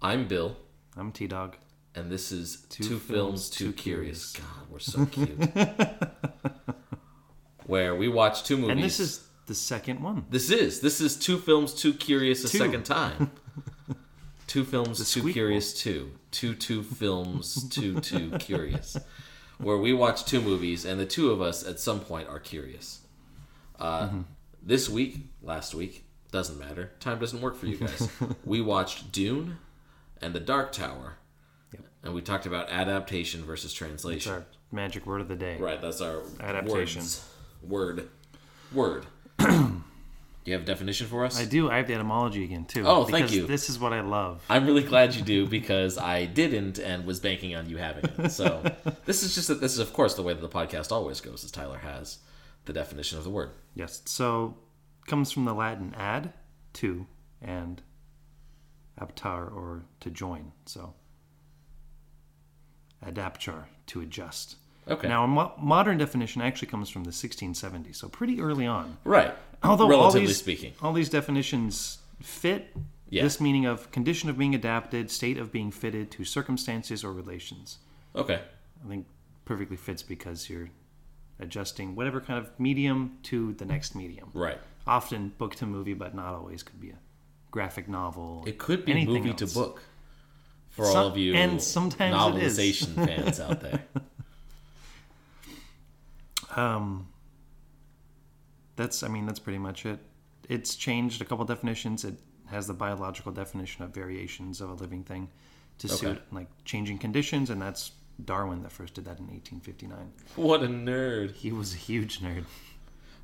I'm Bill, I'm T Dog. and this is Two, Two Films, Films, Too Too Curious. God, we're so cute. Where we watch two movies. And this is the second one. this is this is Two Films Too Curious a Two. second time. two Films Too squeak Curious Two. Two Two Films Too Too Curious. Where we watch two movies, and the two of us at some point are curious. Uh, Mm-hmm. This week, last week, doesn't matter. Time doesn't work for you guys. we watched Dune and The Dark Tower. Yep. And we talked about adaptation versus translation. our magic word of the day. Right, that's our Adaptation. words. Word. Word. Do you have a definition for us? I do. I have the etymology again too. Oh, thank you. This is what I love. I'm really glad you do because I didn't and was banking on you having it. So this is just that this is of course the way that the podcast always goes, as Tyler has the definition of the word. Yes. So comes from the Latin ad, to, and aptar or to join. So adaptar to adjust. Okay. Now, a mo- modern definition actually comes from the 1670s, so pretty early on. right. Although all these, speaking. all these definitions fit Yeah. this meaning of condition of being adapted, state of being fitted to circumstances or relations. Okay. I think perfectly fits because you're adjusting whatever kind of medium to the next medium. Right. Often book to movie, but not always. Could be a graphic novel. It could be movie else. to book for Some- all of you and sometimes it is. novelization fans out there. Um, that's, I mean, that's pretty much it. It's changed a couple definitions. It has the biological definition of variations of a living thing to suit like changing conditions, and that's Darwin that first did that in 1859. What a nerd. He was a huge nerd.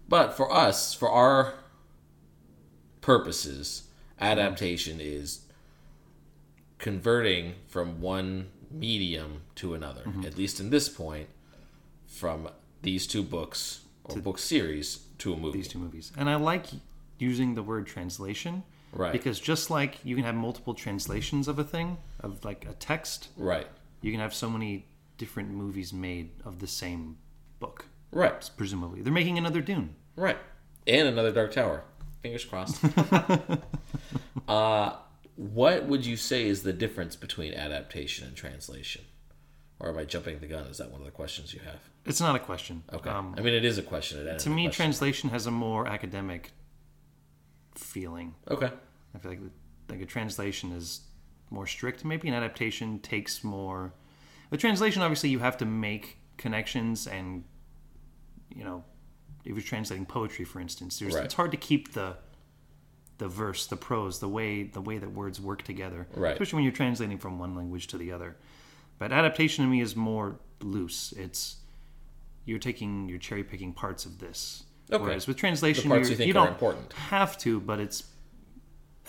But for us, for our purposes, adaptation is converting from one medium to another. Mm-hmm. At least in this point, from these two books or book series to a movie. These two movies, and I like using the word translation Right. because just like you can have multiple translations of a thing, of like a text, Right. you can have so many different movies made of the same book. Right. Presumably, they're making another Dune. Right. And another Dark Tower. Fingers crossed. uh, what would you say is the difference between adaptation and translation? Or am I jumping the gun? Is that one of the questions you have? It's not a question. Okay. Um, I mean, it is a question. It to me, translation has a more academic feeling. Okay. I feel like like a translation is more strict. Maybe an adaptation takes more. With translation, obviously, you have to make connections, and you know, if you're translating poetry, for instance, there's, Right. it's hard to keep the the verse, the prose, the way the way that words work together, Right. especially when you're translating from one language to the other. But adaptation to me is more loose. It's you're taking you're cherry picking parts of this. Okay. Whereas with translation, you you don't important. have to, but it's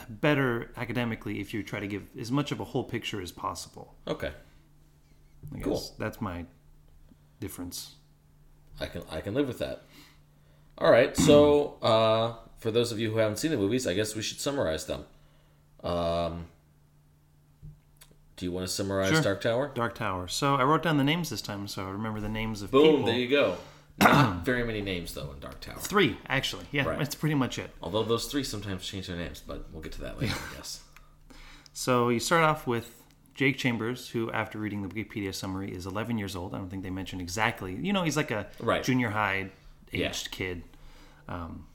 better academically if you try to give as much of a whole picture as possible. Okay. I Cool. that's my difference. I can I can live with that. All right. So, uh, for those of you who haven't seen the movies, I guess we should summarize them. Um, do you want to summarize Sure. Dark Tower? Dark Tower. So I wrote down the names this time, so I remember the names of Boom. people. There you go. Not very many names though in Dark Tower. Three, actually. Yeah, Right. that's pretty much it. Although those three sometimes change their names, but we'll get to that later, I guess. So you start off with Jake Chambers, who, after reading the Wikipedia summary, is 11 years old. I don't think they mentioned exactly. You know, he's like a Right. junior high Yeah. aged kid. Um,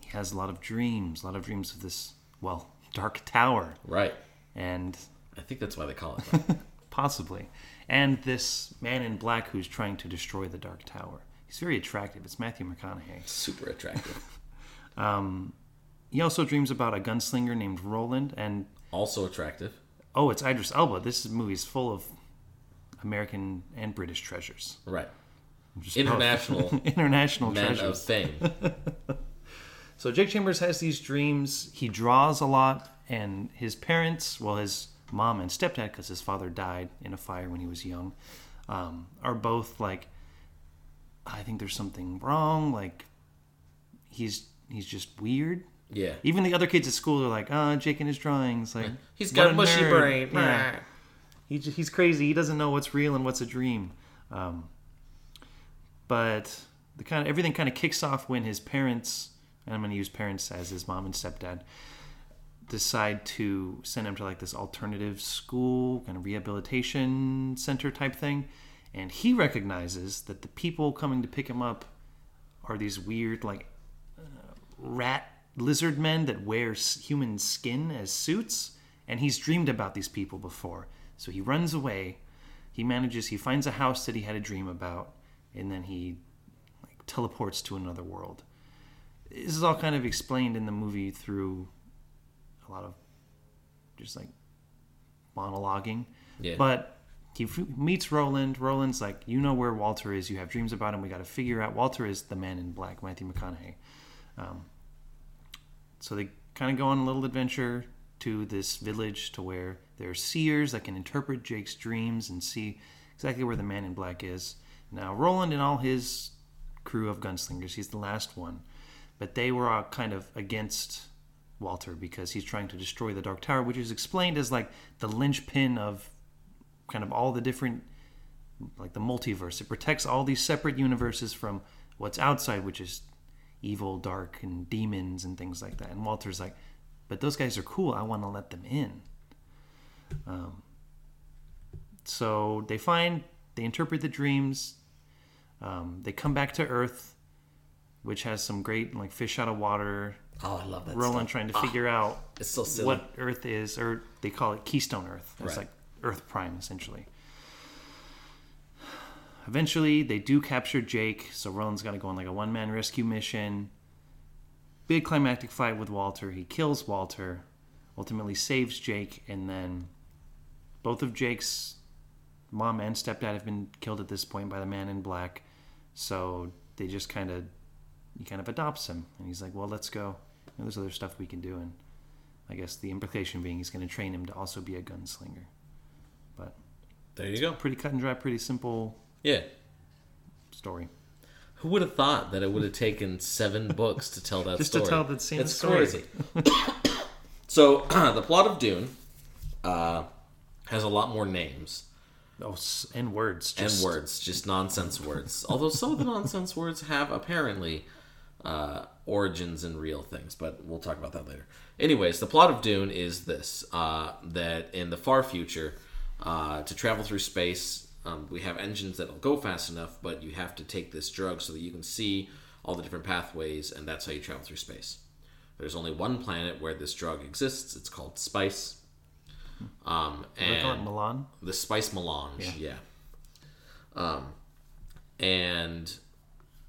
he has a lot of dreams, a lot of dreams of this, well, Dark Tower. Right. And I think that's why they call it that. possibly. And this man in black who's trying to destroy the Dark Tower. He's very attractive. It's Matthew McConaughey. Super attractive. He also dreams about a gunslinger named Roland. And Also attractive. oh, it's Idris Elba. This movie is full of American and British treasures. Right. Just International international men treasures. of fame. So Jake Chambers has these dreams. He draws a lot, and his parents, well, his mom and stepdad, because his father died in a fire when he was young, um, are both like, I think there's something wrong. Like, he's he's just weird. Yeah. Even the other kids at school are like, ah, Jake and his drawings. Like, he's got a a mushy nerd." brain. Yeah. He, he's crazy. He doesn't know what's real and what's a dream. Um, but the kind of everything kind of kicks off when his parents, and I'm going to use parents as his mom and stepdad, decide to send him to like this alternative school, kind of rehabilitation center type thing. And he recognizes that the people coming to pick him up are these weird, like, uh, rat lizard men that wear human skin as suits. And he's dreamed about these people before. So he runs away. He manages, he finds a house that he had a dream about. And then he like teleports to another world. This is all kind of explained in the movie through a lot of just like monologuing. Yeah. But he f- meets Roland. Roland's like, you know where Walter is. You have dreams about him. We got to figure out. Walter is the man in black, Matthew McConaughey. Um, so they kind of go on a little adventure to this village to where there are seers that can interpret Jake's dreams and see exactly where the man in black is. Now, Roland and all his crew of gunslingers, he's the last one, but they were all kind of against Walter because he's trying to destroy the Dark Tower, which is explained as like the linchpin of kind of all the different like the multiverse. It protects all these separate universes from what's outside, which is evil, dark, and demons and things like that. And Walter's like, but those guys are cool. I want to let them in. Um, so they find, they interpret the dreams. Um, they come back to Earth, which has some great like fish out of water. Oh, I love that. Roland stuff. trying to figure out It's so silly. what Earth is, or they call it Keystone Earth. It's Right. like Earth Prime, essentially. Eventually, they do capture Jake, so Roland's got to go on like a one man rescue mission. Big climactic fight with Walter. He kills Walter, ultimately saves Jake, and then both of Jake's mom and stepdad have been killed at this point by the man in black. So they just kind of, he kind of adopts him, and he's like, "Well, let's go. You know, there's other stuff we can do." And I guess the implication being he's going to train him to also be a gunslinger. But There you go. pretty cut and dry, pretty simple Yeah. story. Who would have thought that it would have taken seven books to tell that Just to story? tell the same it's story. crazy. so the plot of Dune uh, has a lot more names Oh, and words. and Just, words, just nonsense words. Although some of the nonsense words have apparently uh, origins in real things, but we'll talk about that later. Anyways, the plot of Dune is this: uh, that in the far future, uh, to travel through space, um, we have engines that'll go fast enough, but you have to take this drug so that you can see all the different pathways, and that's how you travel through space. There's only one planet where this drug exists. It's called Spice. Um, and melange. the spice melange yeah, um and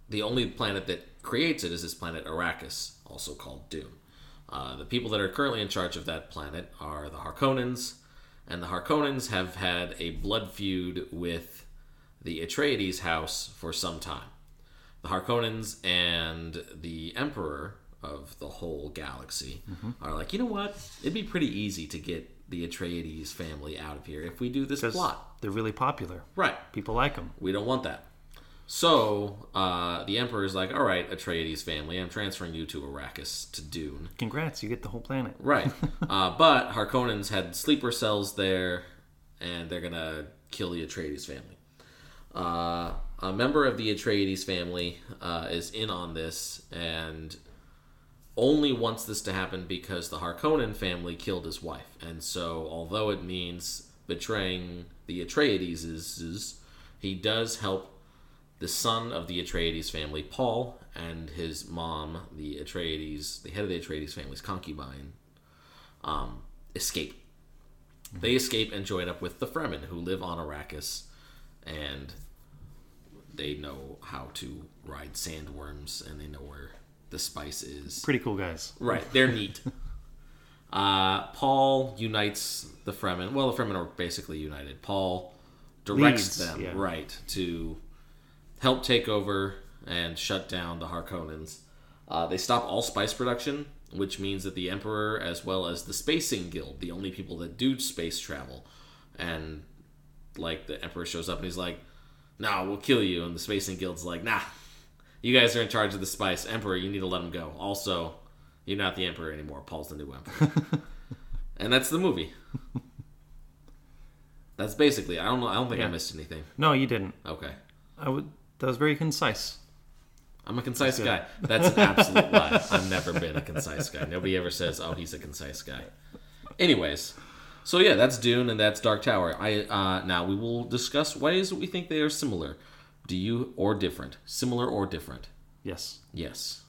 the only planet that creates it is this planet arrakis also called Doom. uh, the people that are currently in charge of that planet are the harkonnens and the harkonnens have had a blood feud with the atreides house for some time. The harkonnens and the emperor of the whole galaxy are like you know what? It'd be pretty easy to get the atreides family out of here if we do this plot They're really popular. right People like them. we don't want that so uh, the emperor is like all right atreides family i'm transferring you to arrakis to dune Congrats, you get the whole planet. right uh, but harkonnens had sleeper cells there and they're gonna kill the atreides family uh, a member of the atreides family uh, is in on this and only wants this to happen because the Harkonnen family killed his wife. And so, although it means betraying the Atreides, he does help the son of the Atreides family, Paul, and his mom, the Atreides, the head of the Atreides family's concubine, um, escape. They escape and join up with the Fremen, who live on Arrakis, and they know how to ride sandworms, and they know where the spice is. Pretty cool guys. Right, they're neat. Uh, Paul unites the Fremen. Well, the Fremen are basically united. Paul directs Leads, them yeah. right to help take over and shut down the Harkonnens. Uh, they stop all spice production, which means that the Emperor, as well as the Spacing Guild, the only people that do space travel, and like the Emperor shows up and he's like, "No, we'll kill you," and the Spacing Guild's like, "Nah, you guys are in charge of the spice. Emperor, you need to let him go. Also, you're not the Emperor anymore. Paul's the new Emperor." and that's the movie. That's basically. I don't know. I don't think I missed anything. No, you didn't. Okay. I would. That was very concise. I'm a concise guy. That's an absolute lie. I've never been a concise guy. Nobody ever says, "Oh, he's a concise guy." Anyways, so yeah, that's Dune and that's Dark Tower. I uh, now we will discuss ways that we think they are similar. Do you or different? Similar or different? Yes. Yes.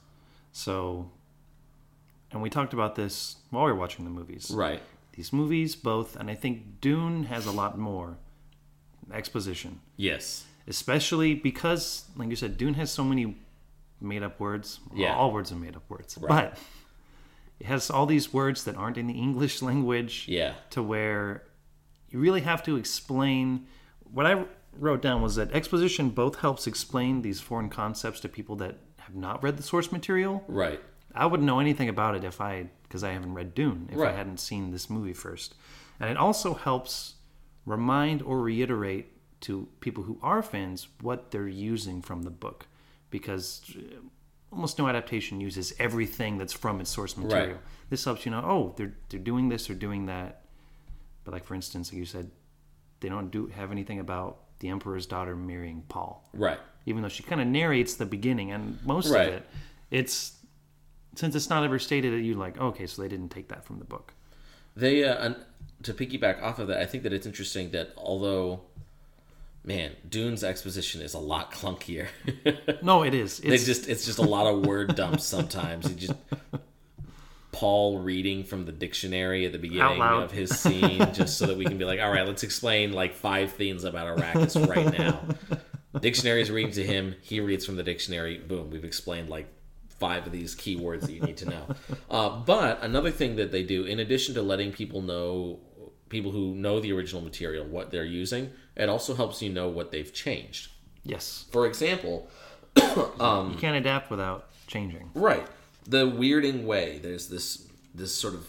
So, and we talked about this while we were watching the movies. Right. These movies both, and I think Dune has a lot more exposition, Yes. especially because, like you said, Dune has so many made up words. Yeah. all words are made up words, Right. but it has all these words that aren't in the English language. Yeah. to where you really have to explain what I wrote down was that exposition both helps explain these foreign concepts to people that have not read the source material. Right. I wouldn't know anything about it if I because I haven't read Dune if I hadn't seen this movie first. And it also helps remind or reiterate to people who are fans what they're using from the book because uh, almost no adaptation uses everything that's from its source material. This helps you know, oh, they're they're doing this or doing that. But like for instance, like you said, they don't do have anything about the emperor's daughter marrying Paul Right. even though she kind of narrates the beginning and most Right. of it it's since it's not ever stated that you like okay so they didn't take that from the book They uh, and to piggyback off of that, I think that it's interesting that although, man, Dune's exposition is a lot clunkier. no it is They it's just it's just a lot of word dumps sometimes. You just Paul reading from the dictionary at the beginning of his scene, just so that we can be like, all right, let's explain like five things about Arrakis right now. Dictionary is reading to him. He reads from the dictionary. Boom, we've explained like five of these keywords that you need to know. Uh, but another thing that they do, in addition to letting people know, people who know the original material, what they're using, it also helps you know what they've changed. yes For example, you can't adapt without changing Right. The weirding way. There's this this sort of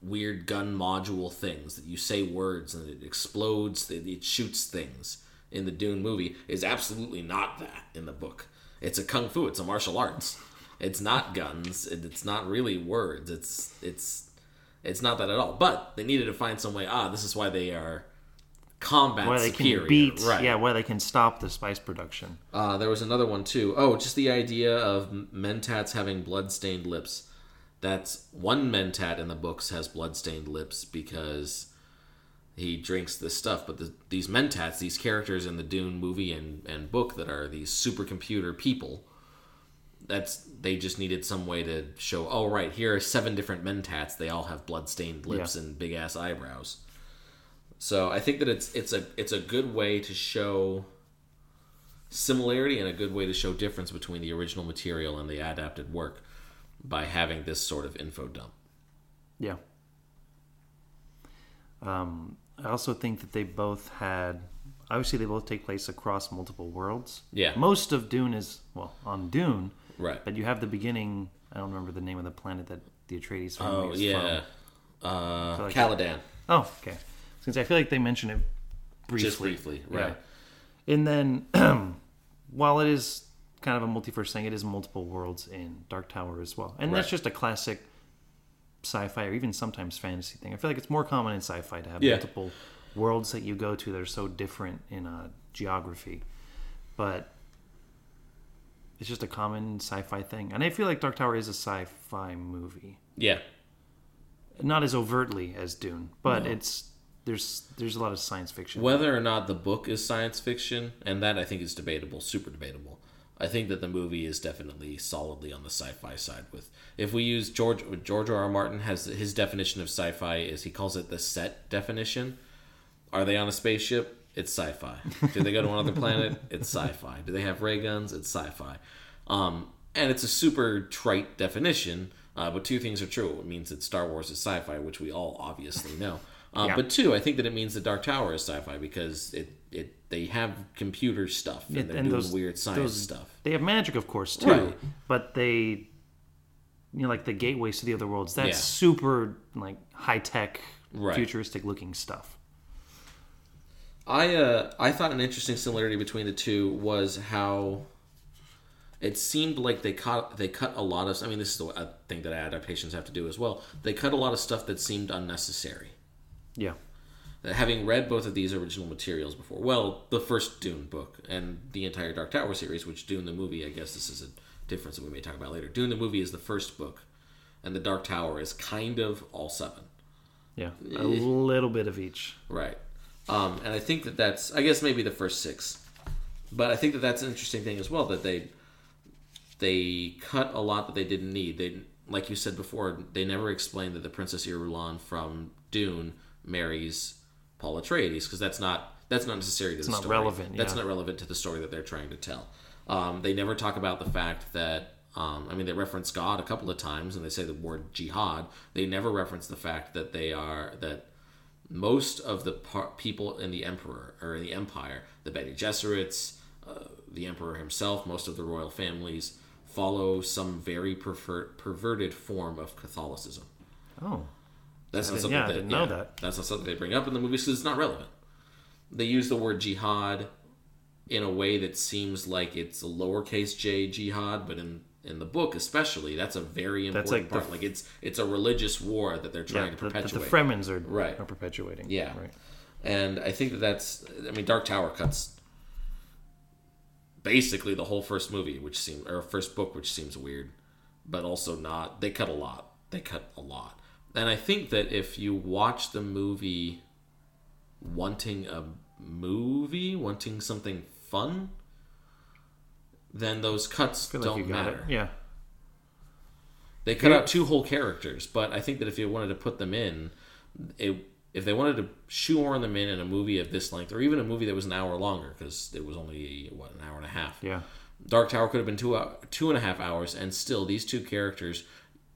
weird gun module things that you say words and it explodes. It, it shoots things in the Dune movie is absolutely not that in the book. It's a kung fu. It's a martial arts. It's not guns. It, it's not really words. It's it's it's not that at all. But they needed to find some way. Ah, this is why they are combat why they superior. can beat right? yeah where they can stop the spice production Uh, there was another one too. Oh, just the idea of mentats having blood-stained lips. That's one mentat in the books has blood-stained lips because he drinks this stuff. But the, these mentats, these characters in the Dune movie and, and book that are these supercomputer people, that's they just needed some way to show. Oh, right, here are seven different mentats. They all have blood-stained lips Yeah. and big ass eyebrows. So I think that it's it's a it's a good way to show similarity and a good way to show difference between the original material and the adapted work by having this sort of info dump. yeah um, i also think that they both had obviously they both take place across multiple worlds Yeah. most of dune is well on dune Right. But you have the beginning. I don't remember the name of the planet that the Atreides family Oh is yeah. from. Uh, like- Caladan. Oh, okay. I feel like they mention it briefly. Just briefly, right. Yeah. And then, while it is kind of a multiverse thing, it is multiple worlds in Dark Tower as well. And that's just a classic sci-fi or even sometimes fantasy thing. I feel like it's more common in sci-fi to have Yeah. multiple worlds that you go to that are so different in uh, geography. But it's just a common sci-fi thing. And I feel like Dark Tower is a sci-fi movie Yeah. not as overtly as Dune, but it's there's there's a lot of science fiction. Whether or not the book is science fiction, and that I think is debatable, super debatable. I think that the movie is definitely solidly on the sci-fi side. With if we use George George R. R. Martin has his definition of sci-fi is he calls it the set definition. Are they on a spaceship? It's sci-fi. Do they go to another planet? It's sci-fi. Do they have ray guns? It's sci-fi. Um, and it's a super trite definition, uh, but two things are true. It means that Star Wars is sci-fi, which we all obviously know. Uh, Yeah. But two, I think that it means that Dark Tower is sci-fi because it, it they have computer stuff and Yeah, they're and doing those- weird science those- stuff. They have magic, of course, too, Right. but they, you know, like the gateways to the other worlds. That's Yeah. super like high tech, Right. futuristic looking stuff. I uh, I thought an interesting similarity between the two was how it seemed like they cut they cut a lot of. I mean, this is the a thing that adaptations have to do as well. They cut a lot of stuff that seemed unnecessary. Yeah, having read both of these original materials before, well, the first Dune book and the entire Dark Tower series, which Dune the movie, I guess this is a difference that we may talk about later. Dune the movie is the first book, and the Dark Tower is kind of all seven. Yeah, a little bit of each. Right. Um, and I think that that's, I guess maybe the first six, but I think that that's an interesting thing as well that they they cut a lot that they didn't need. They, like you said before, they never explained that the Princess Irulan from Dune marries Paul Atreides because that's not that's not necessary to the not story. relevant, That's yeah. not relevant to the story that they're trying to tell. Um, they never talk about the fact that. Um, I mean, they reference God a couple of times, and they say the word jihad. They never reference the fact that they are that most of the par- people in the emperor or in the empire, the Bene Gesserits, uh, the emperor himself, most of the royal families follow some very perver- perverted form of Catholicism. Oh, That's not something yeah, I didn't know that. That's not something they bring up in the movie because it's not relevant. They use the word jihad in a way that seems like it's a lowercase j jihad, but in in the book especially, that's a very important That's like the part. like it's it's a religious war that they're trying yeah. to That, that perpetuate. the Fremens are Right. are perpetuating. Yeah. Right. And I think that that's, I mean, Dark Tower cuts basically the whole first movie, which seems, or first book, which seems weird, but also not. They cut a lot. They cut a lot. And I think that if you watch the movie wanting a movie, wanting something fun, then those cuts don't like matter. Yeah. They cut out two whole characters, but I think that if you wanted to put them in, it, if they wanted to shoehorn them in in a movie of this length, or even a movie that was an hour longer, because it was only what an hour and a half. Yeah. Dark Tower could have been two two and a half hours, and still these two characters,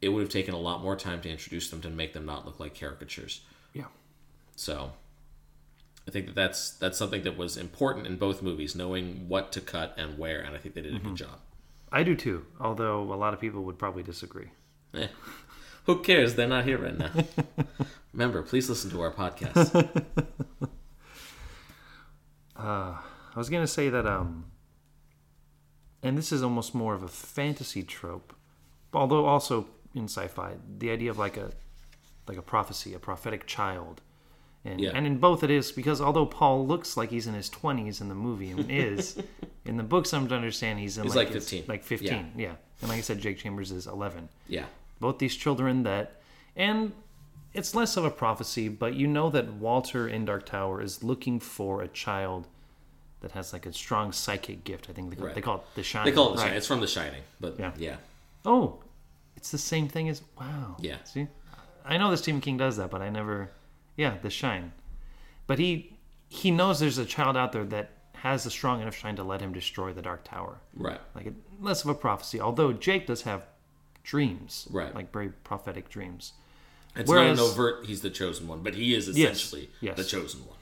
it would have taken a lot more time to introduce them to make them not look like caricatures. Yeah. So, I think that that's that's something that was important in both movies, knowing what to cut and where, and I think they did a Mm-hmm. good job. I do too. Although a lot of people would probably disagree. Eh, who cares? They're not here right now. Remember, please listen to our podcast. I was gonna say that, um, and this is almost more of a fantasy trope, although also in sci-fi, the idea of like a like a prophecy, a prophetic child, and Yeah. and in both it is because although Paul looks like he's in his twenties in the movie and is in the books, I'm to understand he's in He's like, like 15. like fifteen, yeah. And like I said, Jake Chambers is eleven. yeah, both these children that and it's less of a prophecy but you know that walter in dark tower is looking for a child that has like a strong psychic gift i think they call, Right. they call it the shine they call it the right? Shining. It's from The Shining, but Yeah. yeah, oh it's the same thing as wow Yeah. see i know that stephen king does that but i never yeah the shine but he he knows there's a child out there that has a strong enough shine to let him destroy the dark tower right, like it, less of a prophecy although jake does have dreams Right. like very prophetic dreams It's Whereas- not an overt. He's the chosen one, but he is Yes, essentially yes. the chosen one.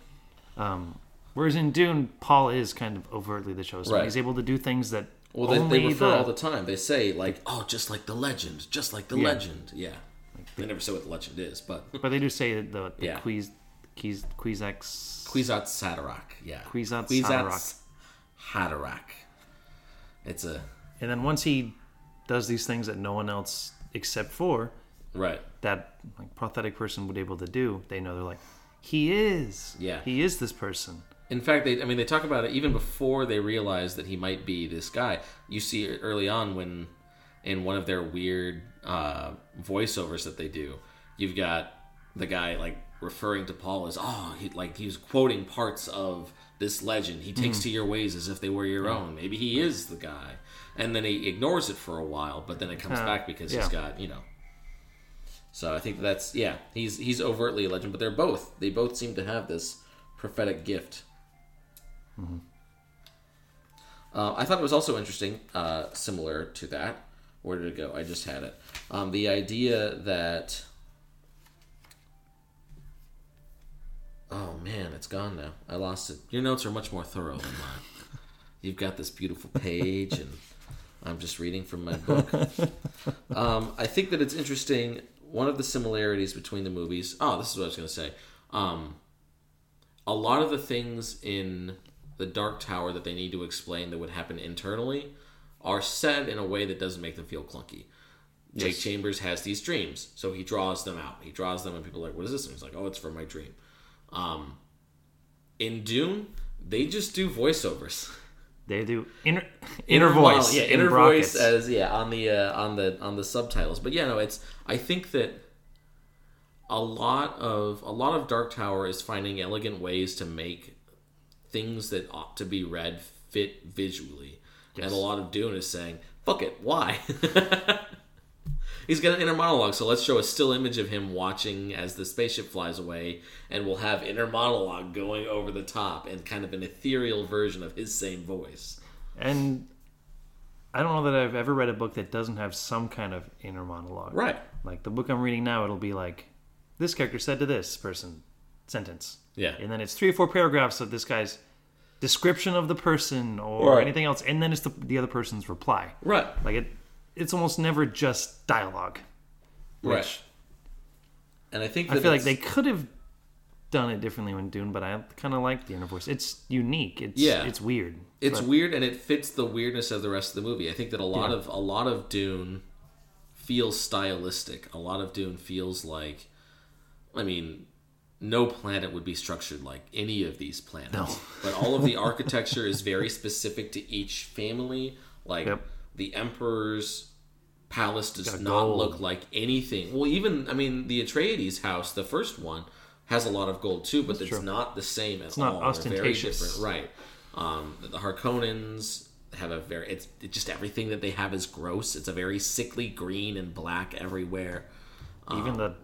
Um, whereas in Dune, Paul is kind of overtly the chosen. Right. He's able to do things that Well, they, they refer the, all the time. They say like, "Oh, just like the legend, just like the Yeah. legend." Yeah, they never say what the legend is, but but they do say the, the Yeah. Quiz, Quiz, Quizax, Kwisatz Haderach. Yeah, Kwisatz Kwisatz Haderach. It's a and then once he does these things that no one else except for right. that like prophetic person would be able to do, they know they're like, he is, Yeah. he is this person. In fact, they I mean they talk about it even before they realize that he might be this guy. You see it early on when in one of their weird uh, voiceovers that they do, you've got the guy like referring to Paul as oh he like he's quoting parts of this legend. He takes to your ways as if they were your own. Maybe he is the guy, and then he ignores it for a while, but then it comes Uh, back because yeah. he's got you know. So I think that's yeah he's he's overtly a legend, but they're both they both seem to have this prophetic gift. Uh, I thought it was also interesting, uh, similar to that. Where did it go? I just had it. Um, the idea that. Oh man, it's gone now. I lost it. Your notes are much more thorough than mine. You've got this beautiful page, and I'm just reading from my book. Um, I think that it's interesting. One of the similarities between the movies. Oh, this is what I was going to say. Um, a lot of the things in the Dark Tower that they need to explain that would happen internally are said in a way that doesn't make them feel clunky. Jake Yes. Chambers has these dreams, so he draws them out. He draws them, and people are like, "What is this?" And he's like, "Oh, it's from my dream." Um, in Dune, they just do voiceovers. They do inner inner voice, yeah, inner brackets. voice as yeah on the uh, on the on the subtitles. But yeah, no, it's I think that a lot of a lot of Dark Tower is finding elegant ways to make things that ought to be read fit visually, and a lot of Dune is saying, "Fuck it, why?" He's got an inner monologue, so let's show a still image of him watching as the spaceship flies away, and we'll have inner monologue going over the top and kind of an ethereal version of his same voice. and I don't know that I've ever read a book that doesn't have some kind of inner monologue. Right. Like the book I'm reading now, it'll be like, this character said to this person, sentence. Yeah. And then it's three or four paragraphs of this guy's description of the person or Right. anything else, and then it's the, the other person's reply. Right. Like it, it's almost never just dialogue. Right. And I think I feel like they could have done it differently when Dune, but I kind of like the inner voice. It's unique. It's Yeah. it's weird. it's but- weird and it fits the weirdness of the rest of the movie. I think that a lot Yeah. of a lot of Dune feels stylistic. A lot of Dune feels like I mean, no planet would be structured like any of these planets. No. but all of the architecture is very specific to each family. Like Yep. the Emperor's palace does Got not gold. look like anything. Well, even I mean, the Atreides house, the first one, has a lot of gold too, but it's true. not the same at not all. Very ostentatious. different, right? Um, the Harkonnens have a very it's, it's just everything that they have is gross. It's a very sickly green and black everywhere. even the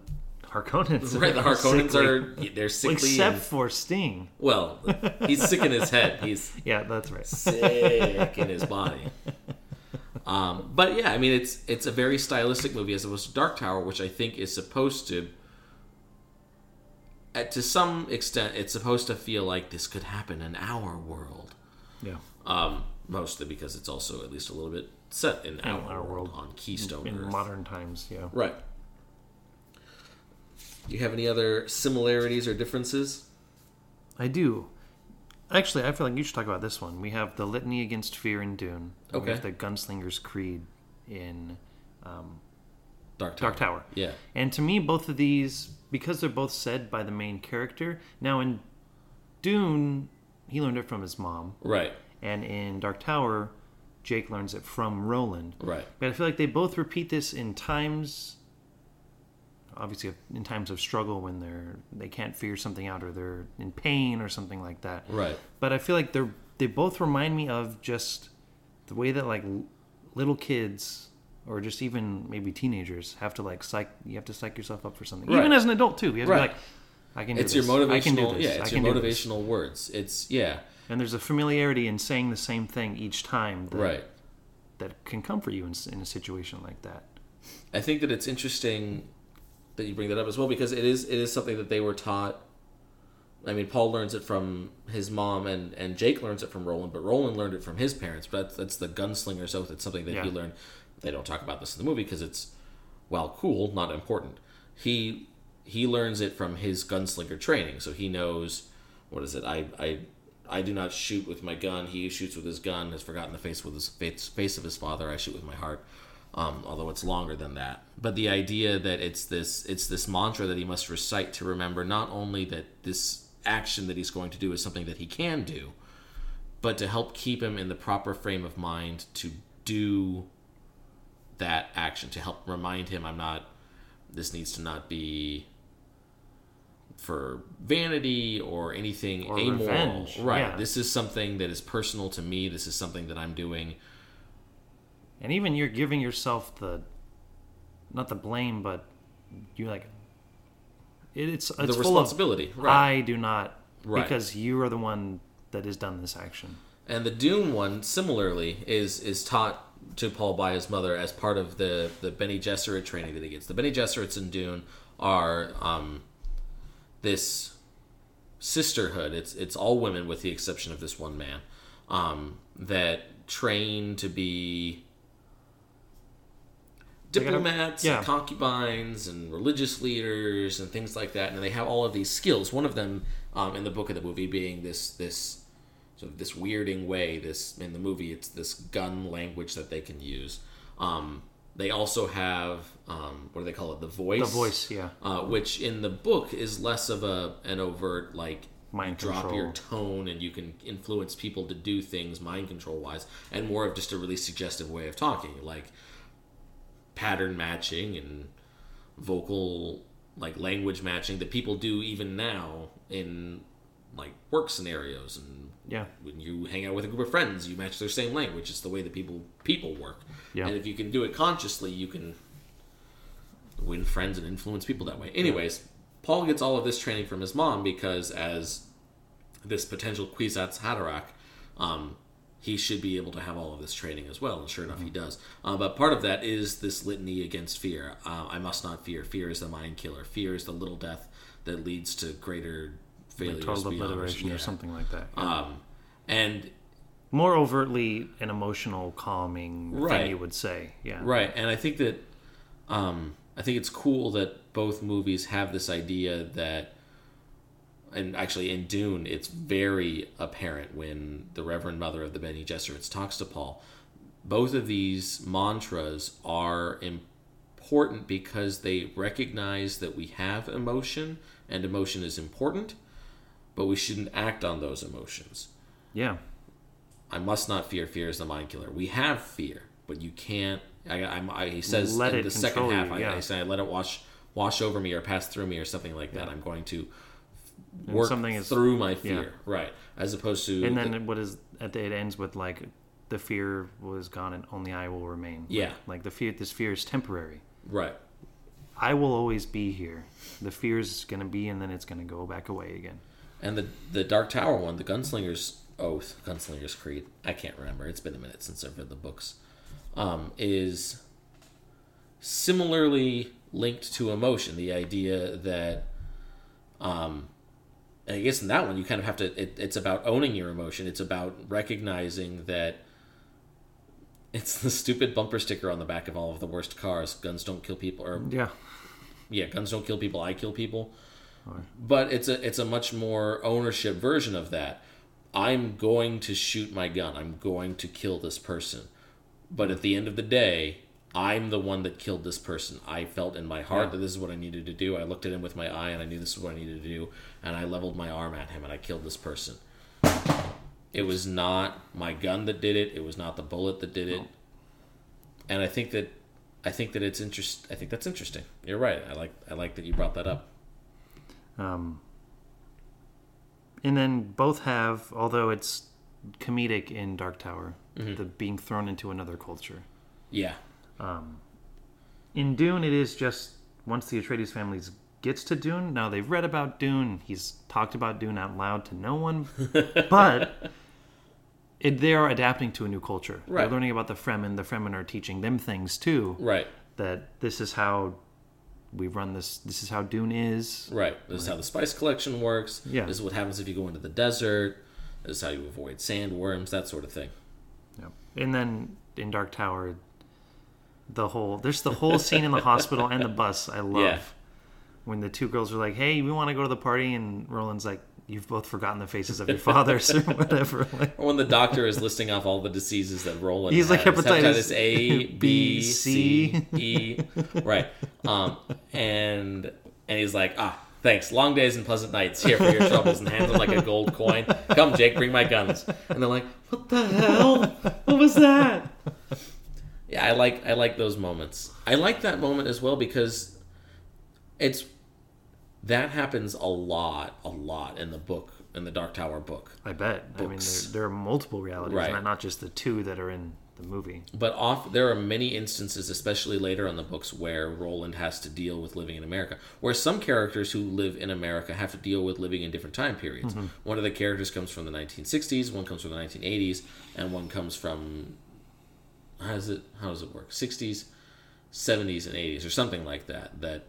Harkonnens. Right, the Harkonnens sickly. are they're sickly. except and- for Sting. well, he's sick in his head. He's Yeah, that's right. sick in his body. Um, but yeah, I mean, it's it's a very stylistic movie as opposed to Dark Tower, which I think is supposed to, uh, to some extent, it's supposed to feel like this could happen in our world. Yeah, Um, mostly because it's also at least a little bit set in our, our world, world. on Keystone in Earth. modern times. Yeah. Right. Do you have any other similarities or differences? I do. Actually, I feel like you should talk about this one. We have the Litany Against Fear in Dune. and We have the Gunslinger's Creed in um, Dark Tower. Dark Tower. Yeah. And to me, both of these, because they're both said by the main character. Now, in Dune, he learned it from his mom, Right. and in Dark Tower, Jake learns it from Roland. Right. But I feel like they both repeat this in times, obviously in times of struggle when they're they can't figure something out or they're in pain or something like that. Right. But I feel like they're they both remind me of just the way that like little kids or just even maybe teenagers have to like psych you have to psych yourself up for something. Right. Even as an adult too. You have Right. to be like I can do It's this. your motivational. I can do this. Yeah, it's your motivational words. It's yeah. And there's a familiarity in saying the same thing each time that, Right. that can comfort you in, in a situation like that. I think that it's interesting that you bring that up as well because it is it is something that they were taught. I mean, Paul learns it from his mom, and, and Jake learns it from Roland, but Roland learned it from his parents. But that's, that's the gunslinger's oath. It's something that he Yeah. learned. They don't talk about this in the movie because it's, well, cool, not important. He he learns it from his gunslinger training, so he knows what is it? I I I do not shoot with my gun. He shoots with his gun has forgotten the face with his face, face of his father. I shoot with my heart. Um, although it's longer than that. But the idea that it's this it's this mantra that he must recite to remember not only that this action that he's going to do is something that he can do, but to help keep him in the proper frame of mind to do that action to help remind him I'm not this needs to not be for vanity or anything Or amoral. revenge, Right. yeah. This is something that is personal to me. This is something that I'm doing. And even you're giving yourself the not the blame, but you're like it, it's it's the full responsibility. of right. I do not Right. because you are the one that has done this action. And the Dune one, similarly, is is taught to Paul by his mother as part of the the Bene Gesserit training that he gets. The Bene Gesserits in Dune are um, this sisterhood. It's it's all women with the exception of this one man um, that train to be gotta- diplomats yeah. and concubines and religious leaders and things like that and they have all of these skills one of them um, in the book of the movie being this this sort of this weirding way this in the movie it's this gun language that they can use um, they also have um, what do they call it the voice The voice, yeah. uh, which in the book is less of a an overt like mind drop control. your tone and you can influence people to do things mind control wise and more of just a really suggestive way of talking like pattern matching and vocal like language matching that people do even now in like work scenarios and yeah, when you hang out with a group of friends you match their same language. It's the way that people people work. Yeah. and if you can do it consciously you can win friends and influence people that way. Anyways paul gets all of this training from his mom because as this potential kwisatz haderach um, he should be able to have all of this training as well and sure enough he does uh, but part of that is this litany against fear uh, i must not fear fear is the mind killer fear is the little death that leads to greater failures total beyond- obliteration yeah. or something like that. um, and More overtly an emotional calming Right. thing, you would say. Yeah, Right, and I think that um, I think it's cool that both movies have this idea that, and actually in Dune, it's very apparent when the Reverend Mother of the Bene Gesserits talks to Paul. Both of these mantras are important because they recognize that we have emotion and emotion is important, but we shouldn't act on those emotions. yeah, I must not fear. Fear is the mind killer. We have fear, but you can't. I, I'm, I, he says Let in it the second half. you, I, yeah. I say, let it wash wash over me or pass through me or something like that. I'm going to work something is- through my yeah. fear, right? As opposed to And the- then what is at the, it ends with like the fear was gone and only I will remain. Yeah. like the fear. This fear is temporary. right, I will always be here. The fear is gonna be, and then it's gonna go back away again. and the the Dark Tower one, the Gunslinger's Oath, Gunslinger's Creed. I can't remember. It's been a minute since I've read the books. Um, is similarly linked to emotion. The idea that, um, I guess in that one you kind of have to. It, it's about owning your emotion. It's about recognizing that. It's the stupid bumper sticker on the back of all of the worst cars. Guns don't kill people, or Yeah, yeah, guns don't kill people. I kill people. But it's a it's a much more ownership version of that. I'm going to shoot my gun. I'm going to kill this person. But at the end of the day, I'm the one that killed this person. I felt in my heart Yeah. that this is what I needed to do. I looked at him with my eye and I knew this is what I needed to do. And I leveled my arm at him and I killed this person. It was not my gun that did it. It was not the bullet that did it. And I think that I think that it's interest. I think that's interesting. You're right. I like I like that you brought that up. Um, and then both have, although it's comedic in Dark Tower, Mm-hmm. the being thrown into another culture. Yeah. Um, in Dune, it is just once the Atreides family gets to Dune. Now they've read about Dune. He's talked about Dune out loud to no one, but it, they are adapting to a new culture. Right. They're learning about the Fremen. The Fremen are teaching them things too. Right. That this is how we run this. This is how Dune is. Right. This is how the spice collection works. Yeah. This is what happens if you go into the desert. This is how you avoid sandworms, that sort of thing. Yep. And then in Dark Tower, the whole there's the whole scene in the hospital and the bus. I love Yeah. when the two girls are like, "Hey, we want to go to the party," and Roland's like, "You've both forgotten the faces of your fathers or whatever." Like, Or when the doctor is listing off all the diseases that Roland He's like has. hepatitis A, B, C. C, E. Right. Um, and and he's like, ah, thanks. Long days and pleasant nights. Here for your troubles. And hands him like a gold coin. Come, Jake, bring my guns. And they're like, what the hell? What was that? Yeah, I like I like those moments. I like that moment as well because it's that happens a lot, a lot in the book, in the Dark Tower book. I bet. I mean, Books. there, there are multiple realities, Right. not not just the two that are in the movie. But off there are many instances, especially later on the books, where Roland has to deal with living in America. Where some characters who live in America have to deal with living in different time periods. Mm-hmm. One of the characters comes from the 1960s, one comes from the 1980s, and one comes from how does it how does it work? 60s, 70s, and 80s, or something like that. That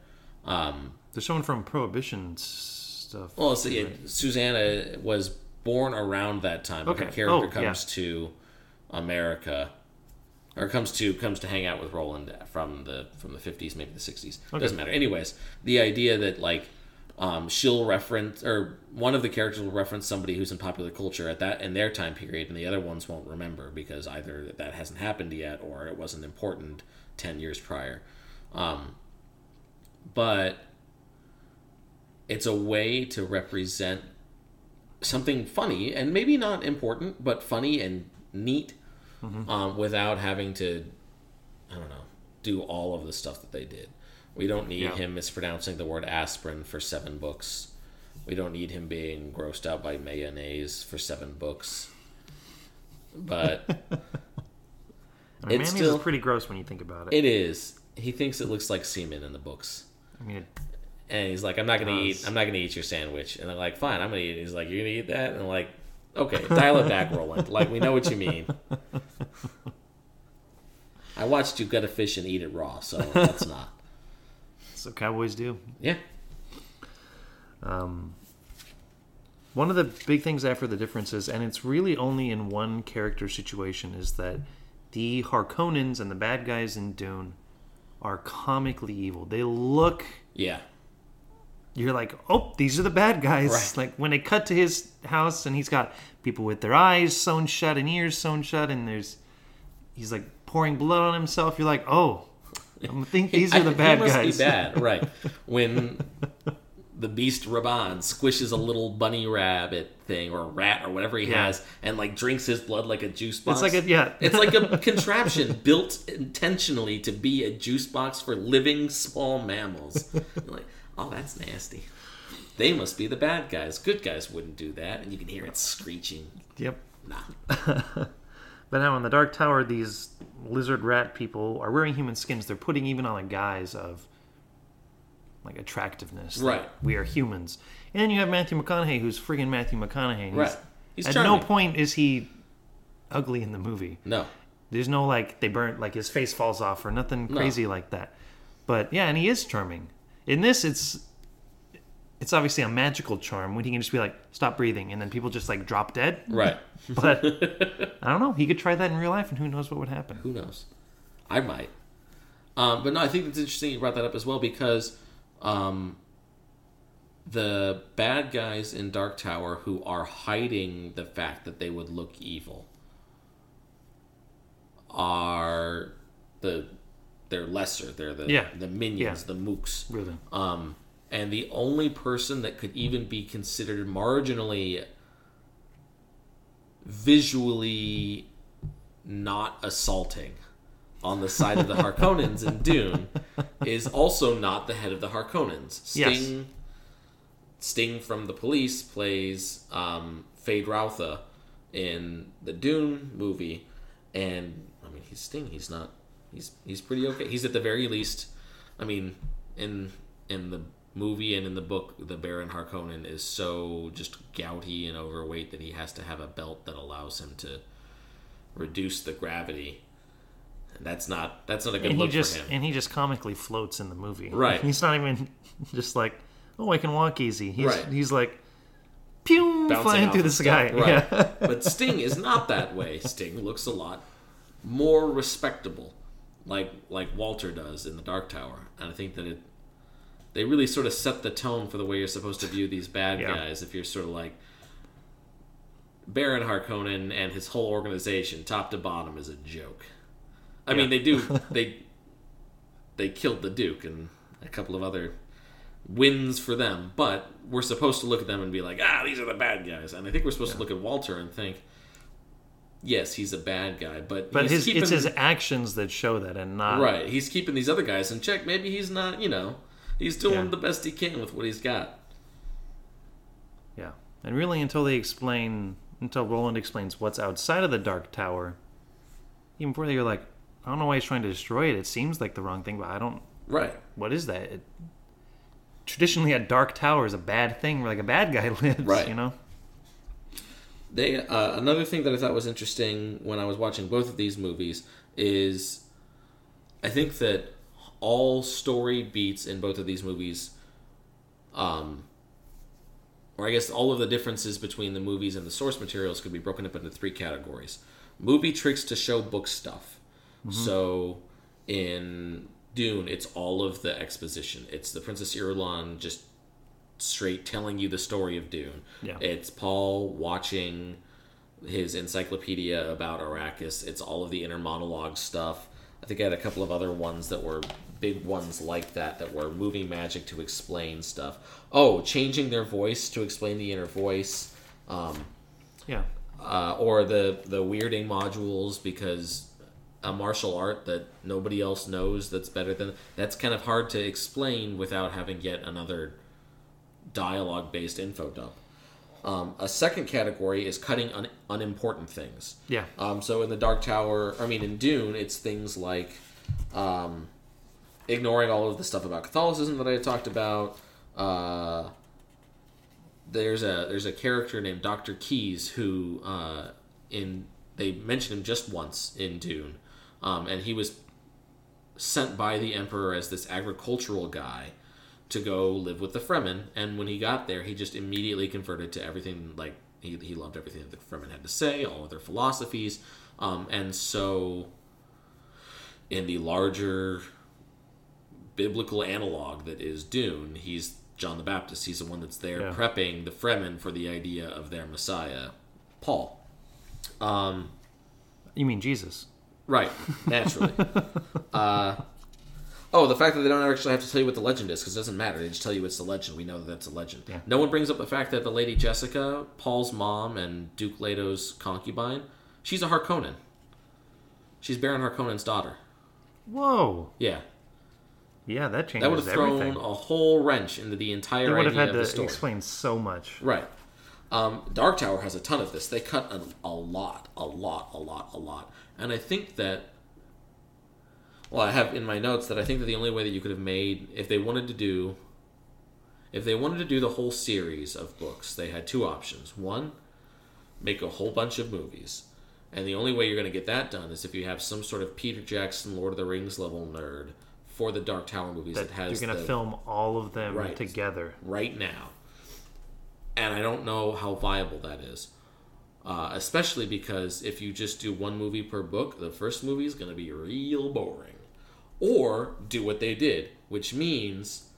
um, There's someone from Prohibition stuff. well, so, yeah, Susanna was born around that time. but Her Okay. character Oh, yeah. comes to America, or comes to comes to hang out with Roland from the from the fifties, maybe the sixties. Doesn't matter. Anyways, the idea that like um, she'll reference or one of the characters will reference somebody who's in popular culture at that in their time period, and the other ones won't remember because either that hasn't happened yet or it wasn't important ten years prior. Um, but it's a way to represent something funny and maybe not important, but funny and neat, um, without having to, I don't know, do all of the stuff that they did. We don't need Yeah. him mispronouncing the word aspirin for seven books. We don't need him being grossed out by mayonnaise for seven books. But I mean, It's mayonnaise still- is pretty gross when you think about it. it is. He thinks it looks like semen in the books. I mean, it, And he's like, I'm not gonna eat. I'm not gonna eat your sandwich. And I'm like, fine, I'm gonna eat. it. He's like, you're gonna eat that? And I'm like, okay, dial it back, Roland. Like, we know what you mean. I watched you gut a fish and eat it raw, so that's not. So cowboys do. Yeah, Um, one of the big things after the differences, and it's really only in one character situation, is that the Harkonnens and the bad guys in Dune are comically evil. They look. yeah, You're like, oh, these are the bad guys. Right. Like when they cut to his house and he's got people with their eyes sewn shut and ears sewn shut, and there's he's like pouring blood on himself. You're like, oh, I think these are the bad must guys. Be bad, right? When the beast Rabban squishes a little bunny rabbit thing or a rat or whatever he Yeah. has, and like drinks his blood like a juice box. It's like a yeah. It's like a contraption built intentionally to be a juice box for living small mammals. You're like, oh, that's nasty. They must be the bad guys. Good guys wouldn't do that, and you can hear it screeching. yep. Nah. But now in the Dark Tower, these lizard rat people are wearing human skins. They're putting even on a guise of like attractiveness. like, Right. we are humans. And then you have Matthew McConaughey, who's friggin' Matthew McConaughey. and he's- Right. He's At charming. no point is he ugly in the movie. No. There's no like they burnt like his face falls off or nothing No. crazy like that. But yeah, and he is charming. In this, it's it's obviously a magical charm when he can just be like stop breathing and then people just like drop dead. Right. But I don't know. He could try that in real life, and who knows what would happen. Who knows? I might. Um, but no, I think it's interesting you brought that up as well because um, the bad guys in Dark Tower who are hiding the fact that they would look evil are the they're lesser. They're the Yeah. the minions, Yeah. the mooks. Really. Um, and the only person that could even be considered marginally visually not assaulting on the side of the Harkonnens in Dune is also not the head of the Harkonnens. Yes. Sting Sting from the police plays um, Feyd-Rautha in the Dune movie, and I mean he's Sting. He's not. He's he's pretty okay. He's at the very least. I mean, in in the movie and in the book, the Baron Harkonnen is so just gouty and overweight that he has to have a belt that allows him to reduce the gravity. And that's not that's not a good and he look just for him. and he just comically floats in the movie. Right. He's not even just like, oh, I can walk easy. He's Right. he's like, pew, flying through the sky. Right. Yeah. but Sting is not that way. Sting looks a lot more respectable, like like Walter does in the Dark Tower. And I think that it they really sort of set the tone for the way you're supposed to view these bad Yeah. guys. If you're sort of like Baron Harkonnen and his whole organization, top to bottom, is a joke. I mean, they do they they killed the Duke and a couple of other wins for them, but we're supposed to look at them and be like, ah, these are the bad guys. And I think we're supposed to look at Walter and think, yes, he's a bad guy, but But he's his keeping it's his actions that show that, and not right. He's keeping these other guys in check. Maybe he's not. You know, he's doing Yeah. the best he can with what he's got. Yeah, and really until they explain, until Roland explains what's outside of the Dark Tower, even before that, you're like, I don't know why he's trying to destroy it. It seems like the wrong thing, but I don't. Right. What is that? It, traditionally, a Dark Tower is a bad thing where like a bad guy lives. Right. You know. They uh, another thing that I thought was interesting when I was watching both of these movies is I think that all story beats in both of these movies um or I guess all of the differences between the movies and the source materials could be broken up into three categories. Movie tricks to show book stuff. So in Dune, it's all of the exposition. It's the Princess Irulan just straight telling you the story of Dune. Yeah. It's Paul watching his encyclopedia about Arrakis. It's all of the inner monologue stuff. I think I had a couple of other ones that were big ones like that that were moving magic to explain stuff. Oh, changing their voice to explain the inner voice. Um, Yeah. uh, or the the weirding modules because a martial art that nobody else knows that's better than that's kind of hard to explain without having yet another dialogue based info dump. Um, a second category is cutting un- unimportant things. Yeah. Um, so in the Dark Tower, I mean in Dune, it's things like um, ignoring all of the stuff about Catholicism that I talked about. Uh, there's a there's a character named Doctor Keys who uh, in they mention him just once in Dune, um, and he was sent by the Emperor as this agricultural guy to go live with the Fremen. And when he got there, he just immediately converted to everything like he, he loved everything that the Fremen had to say, all of their philosophies, um, and so in the larger biblical analog that is Dune, he's John the Baptist. He's the one that's there Yeah. prepping the Fremen for the idea of their Messiah, Paul. Um, You mean Jesus? right, naturally. uh, oh, the fact that they don't actually have to tell you what the legend is because it doesn't matter. They just tell you it's the legend. We know that that's a legend. Yeah. No one brings up the fact that the Lady Jessica, Paul's mom, and Duke Leto's concubine, she's a Harkonnen. She's Baron Harkonnen's daughter. Whoa. Yeah. Yeah, that changes everything. That would have thrown everything. a whole wrench into the entire They would have idea had to story. explain so much. Right. Um, Dark Tower has a ton of this. They cut a, a lot, a lot, a lot, a lot. And I think that. Well, I have in my notes that I think that the only way that you could have made, if they wanted to do. If they wanted to do the whole series of books, they had two options. One, make a whole bunch of movies. And the only way you're going to get that done is if you have some sort of Peter Jackson, Lord of the Rings level nerd for the Dark Tower movies that, has you're gonna film all of them Right. together. right now. And I don't know how viable that is. Uh, especially because if you just do one movie per book, the first movie is going to be real boring. Or do what they did, which means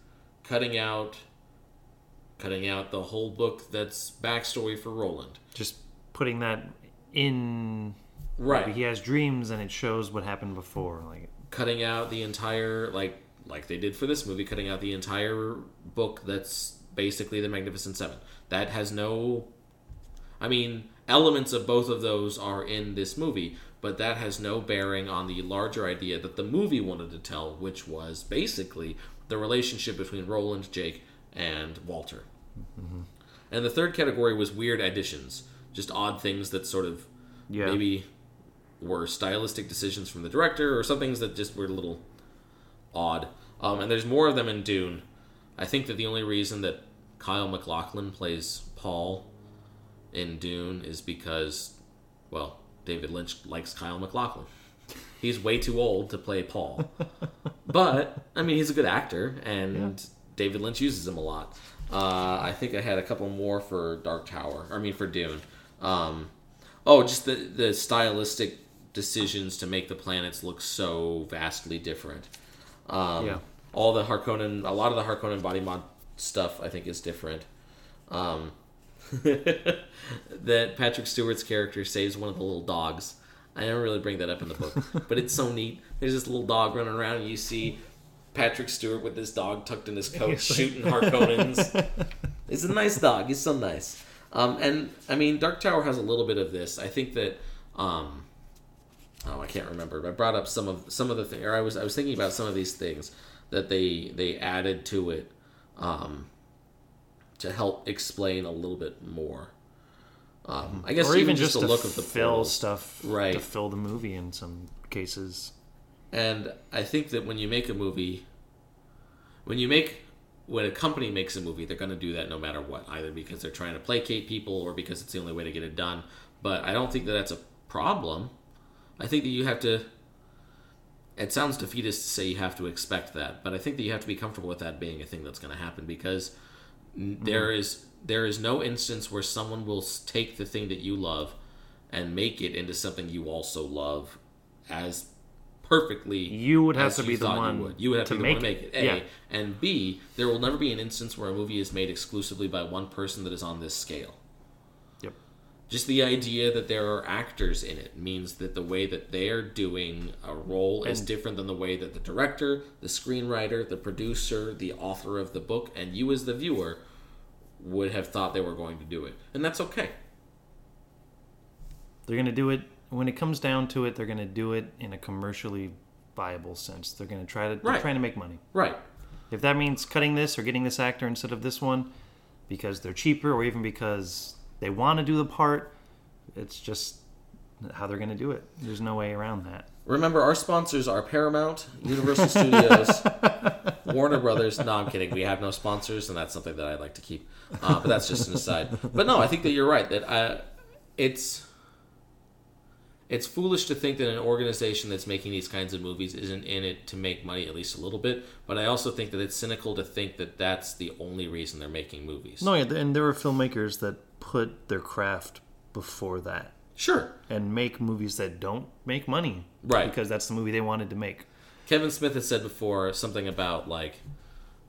cutting out cutting out the whole book that's backstory for Roland. Just putting that in. Right. He has dreams, and it shows what happened before. Like, cutting out the entire like like they did for this movie cutting out the entire book that's basically the magnificent seven. That has no i mean elements of both of those are in this movie but that has no bearing on the larger idea that the movie wanted to tell which was basically the relationship between roland jake and walter. Mm-hmm. And the third category was weird additions just odd things that sort of yeah, maybe were stylistic decisions from the director or some things that just were a little odd. Um, and there's more of them in Dune. I think that the only reason that Kyle MacLachlan plays Paul in Dune is because, well, David Lynch likes Kyle MacLachlan. He's way too old to play Paul. but, I mean, he's a good actor, and David Lynch uses him a lot. Uh, I think I had a couple more for Dark Tower. I mean, for Dune. Um, oh, just the, the stylistic decisions to make the planets look so vastly different. Um, Yeah. All the Harkonnen, a lot of the Harkonnen body mod stuff, I think, is different. Um, that Patrick Stewart's character saves one of the little dogs. I never really bring that up in the book, but it's so neat. There's this little dog running around, and you see Patrick Stewart with this dog tucked in his coat shooting Harkonnens. It's a nice dog. He's so nice. Um, and I mean, Dark Tower has a little bit of this. I think that. Um, oh, I can't remember. But I brought up some of some of the thing, or I was I was thinking about some of these things that they they added to it um, to help explain a little bit more. Um, I guess or even just the to look of the fill portals. stuff Right. to fill the movie in some cases. And I think that when you make a movie, when you make when a company makes a movie, they're going to do that no matter what, either because they're trying to placate people or because it's the only way to get it done. But I don't think that that's a problem. I think that you have to. It sounds defeatist to say you have to expect that, but I think that you have to be comfortable with that being a thing that's going to happen because n mm-hmm. there is there is no instance where someone will take the thing that you love and make it into something you also love as perfectly You would have as to be the one you would. You would have to to, be the one make to make it. it. A Yeah. and B. There will never be an instance where a movie is made exclusively by one person that is on this scale. Just the idea that there are actors in it means that the way that they're doing a role is different than the way that the director, the screenwriter, the producer, the author of the book, and you as the viewer would have thought they were going to do it, and that's okay. They're going to do it when it comes down to it. They're going to do it in a commercially viable sense. They're going to try to they're Right. trying to make money. Right. If that means cutting this or getting this actor instead of this one because they're cheaper or even because they want to do the part, it's just how they're going to do it. There's no way around that. Remember, our sponsors are Paramount, Universal Studios, Warner Brothers. No, I'm kidding. We have no sponsors, and that's something that I like to keep. Uh, but that's just an aside. But no, I think that you're right. That I, it's it's foolish to think that an organization that's making these kinds of movies isn't in it to make money at least a little bit. But I also think that it's cynical to think that that's the only reason they're making movies. No, yeah, and there are filmmakers that put their craft before that Sure. and make movies that don't make money. Right. Because that's the movie they wanted to make. Kevin Smith had said before something about like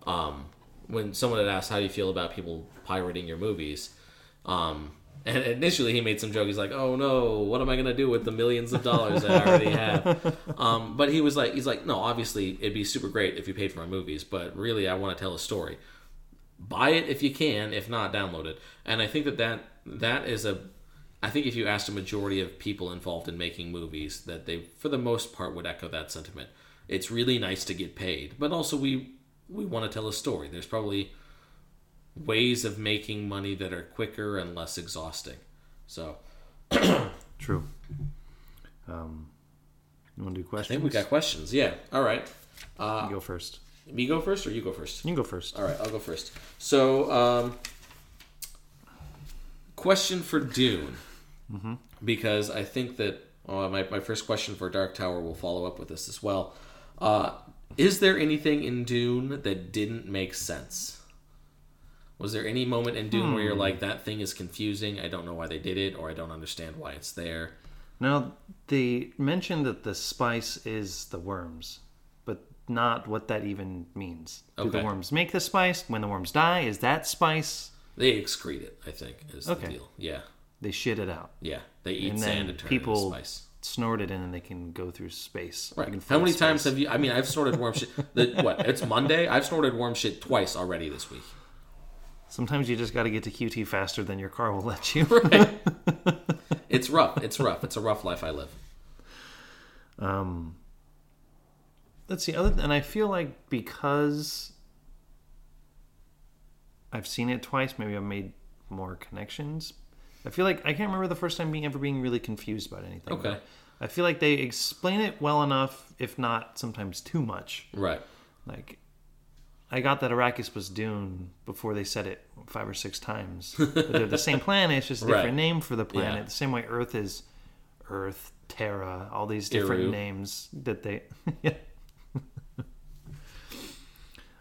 um, when someone had asked how do you feel about people pirating your movies, um, and initially he made some joke. He's like, "Oh no, what am I gonna do with the millions of dollars that I already have?" Um, but he was like, "He's like, no, obviously it'd be super great if you paid for my movies, but really I want to tell a story. Buy it if you can. If not, download it." And I think that that that is a I think if you asked a majority of people involved in making movies, that they, for the most part, would echo that sentiment. It's really nice to get paid, but also we we want to tell a story. There's probably ways of making money that are quicker and less exhausting. So True. Um, you want to do questions? I think we got questions. Yeah. All right. Uh, You go first. Me go first, or you go first? You can go first. All right, I'll go first. So, um, question for Dune, because I think that uh, my my first question for Dark Tower will follow up with this as well. Uh, is there anything in Dune that didn't make sense? Was there any moment in Dune where you're like, that thing is confusing, I don't know why they did it, or I don't understand why it's there? Now, they mentioned that the spice is the worms, not what that even means. Do the worms make the spice? When the worms die, is that spice? They excrete it, I think, is the deal. Yeah, They shit it out. yeah. They eat And sand and turn people it into spice. snort it in and they can go through space. Right. How many space. times have you? I mean, I've snorted worm shit. The, what? It's Monday. I've snorted worm shit twice already this week. Sometimes you just got to get to QT faster than your car will let you. right. It's rough. It's rough. It's a rough life I live. Um, let's see. Other and I feel like because I've seen it twice, maybe I've made more connections. I feel like I can't remember the first time being ever being really confused about anything. Okay. I feel like they explain it well enough, if not sometimes too much. Right. Like, I got that Arrakis was Dune before they said it five or six times. But they're the same planet, it's just a different Right. name for the planet. Yeah. The same way Earth is Earth, Terra, all these different Eru. names that they. yeah.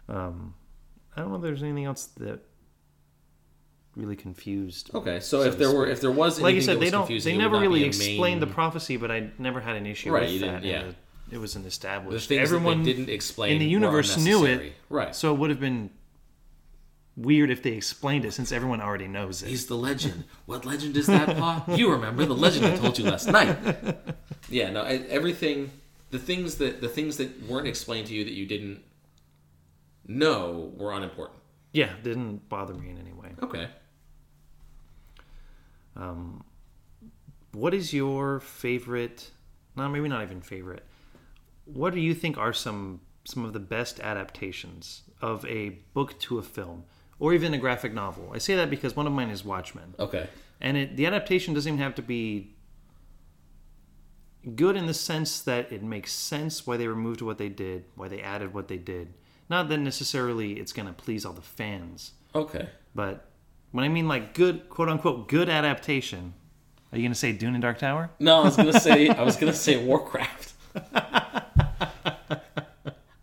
um, I don't know if there's anything else that really confused. Okay. So, So if there were, if there was, Like anything said, that they don't. They never really explained the prophecy, but I never had an issue Right, with you that. yeah. It, was an established. Everyone didn't explain in the universe knew it. Right. So it would have been weird if they explained it, since everyone already knows it. He's the legend. What legend is that, Pa? You remember the legend I told you last night. Yeah, no, I, everything, the things that the things that weren't explained to you that you didn't know were unimportant. yeah, didn't bother me in any way. Okay. Um, what is your favorite? No, maybe not even favorite. What do you think are some some of the best adaptations of a book to a film, or even a graphic novel? I say that because one of mine is Watchmen. Okay. and it, the adaptation doesn't even have to be good in the sense that it makes sense why they removed what they did, why they added what they did. Not that necessarily it's going to please all the fans, Okay. but when I mean like good, quote unquote, good adaptation, are you going to say Dune and Dark Tower? No, I was gonna say I was gonna say Warcraft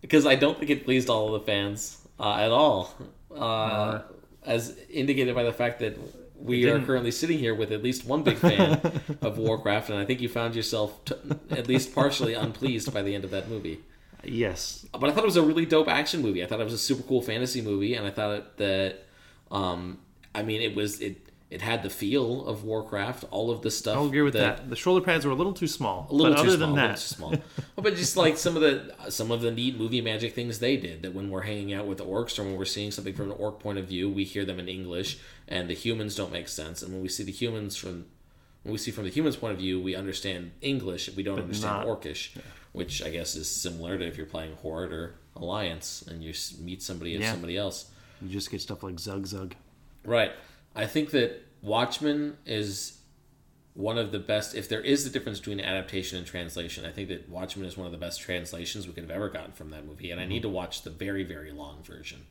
because I don't think it pleased all of the fans uh, at all, uh, as indicated by the fact that we are currently sitting here with at least one big fan of Warcraft, and I think you found yourself t- at least partially unpleased by the end of that movie. Yes. But I thought it was a really dope action movie. I thought it was a super cool fantasy movie, and I thought that, um, I mean, it was it it had the feel of Warcraft. All of the stuff. I'll agree with that. The shoulder pads were a little too small. A little but too other small. than that, small. but just like some of the some of the neat movie magic things they did. That when we're hanging out with orcs or when we're seeing something from an orc point of view, we hear them in English, and the humans don't make sense. And when we see the humans from when we see from the humans' point of view, we understand English. We don't understand not- Orcish, which I guess is similar to if you're playing Horde or Alliance and you meet somebody as Yeah. somebody else. you just get stuff like Zug Zug. Right. I think that Watchmen is one of the best. If there is a difference between adaptation and translation, I think that Watchmen is one of the best translations we could have ever gotten from that movie. And I mm-hmm. need to watch the very, very long version,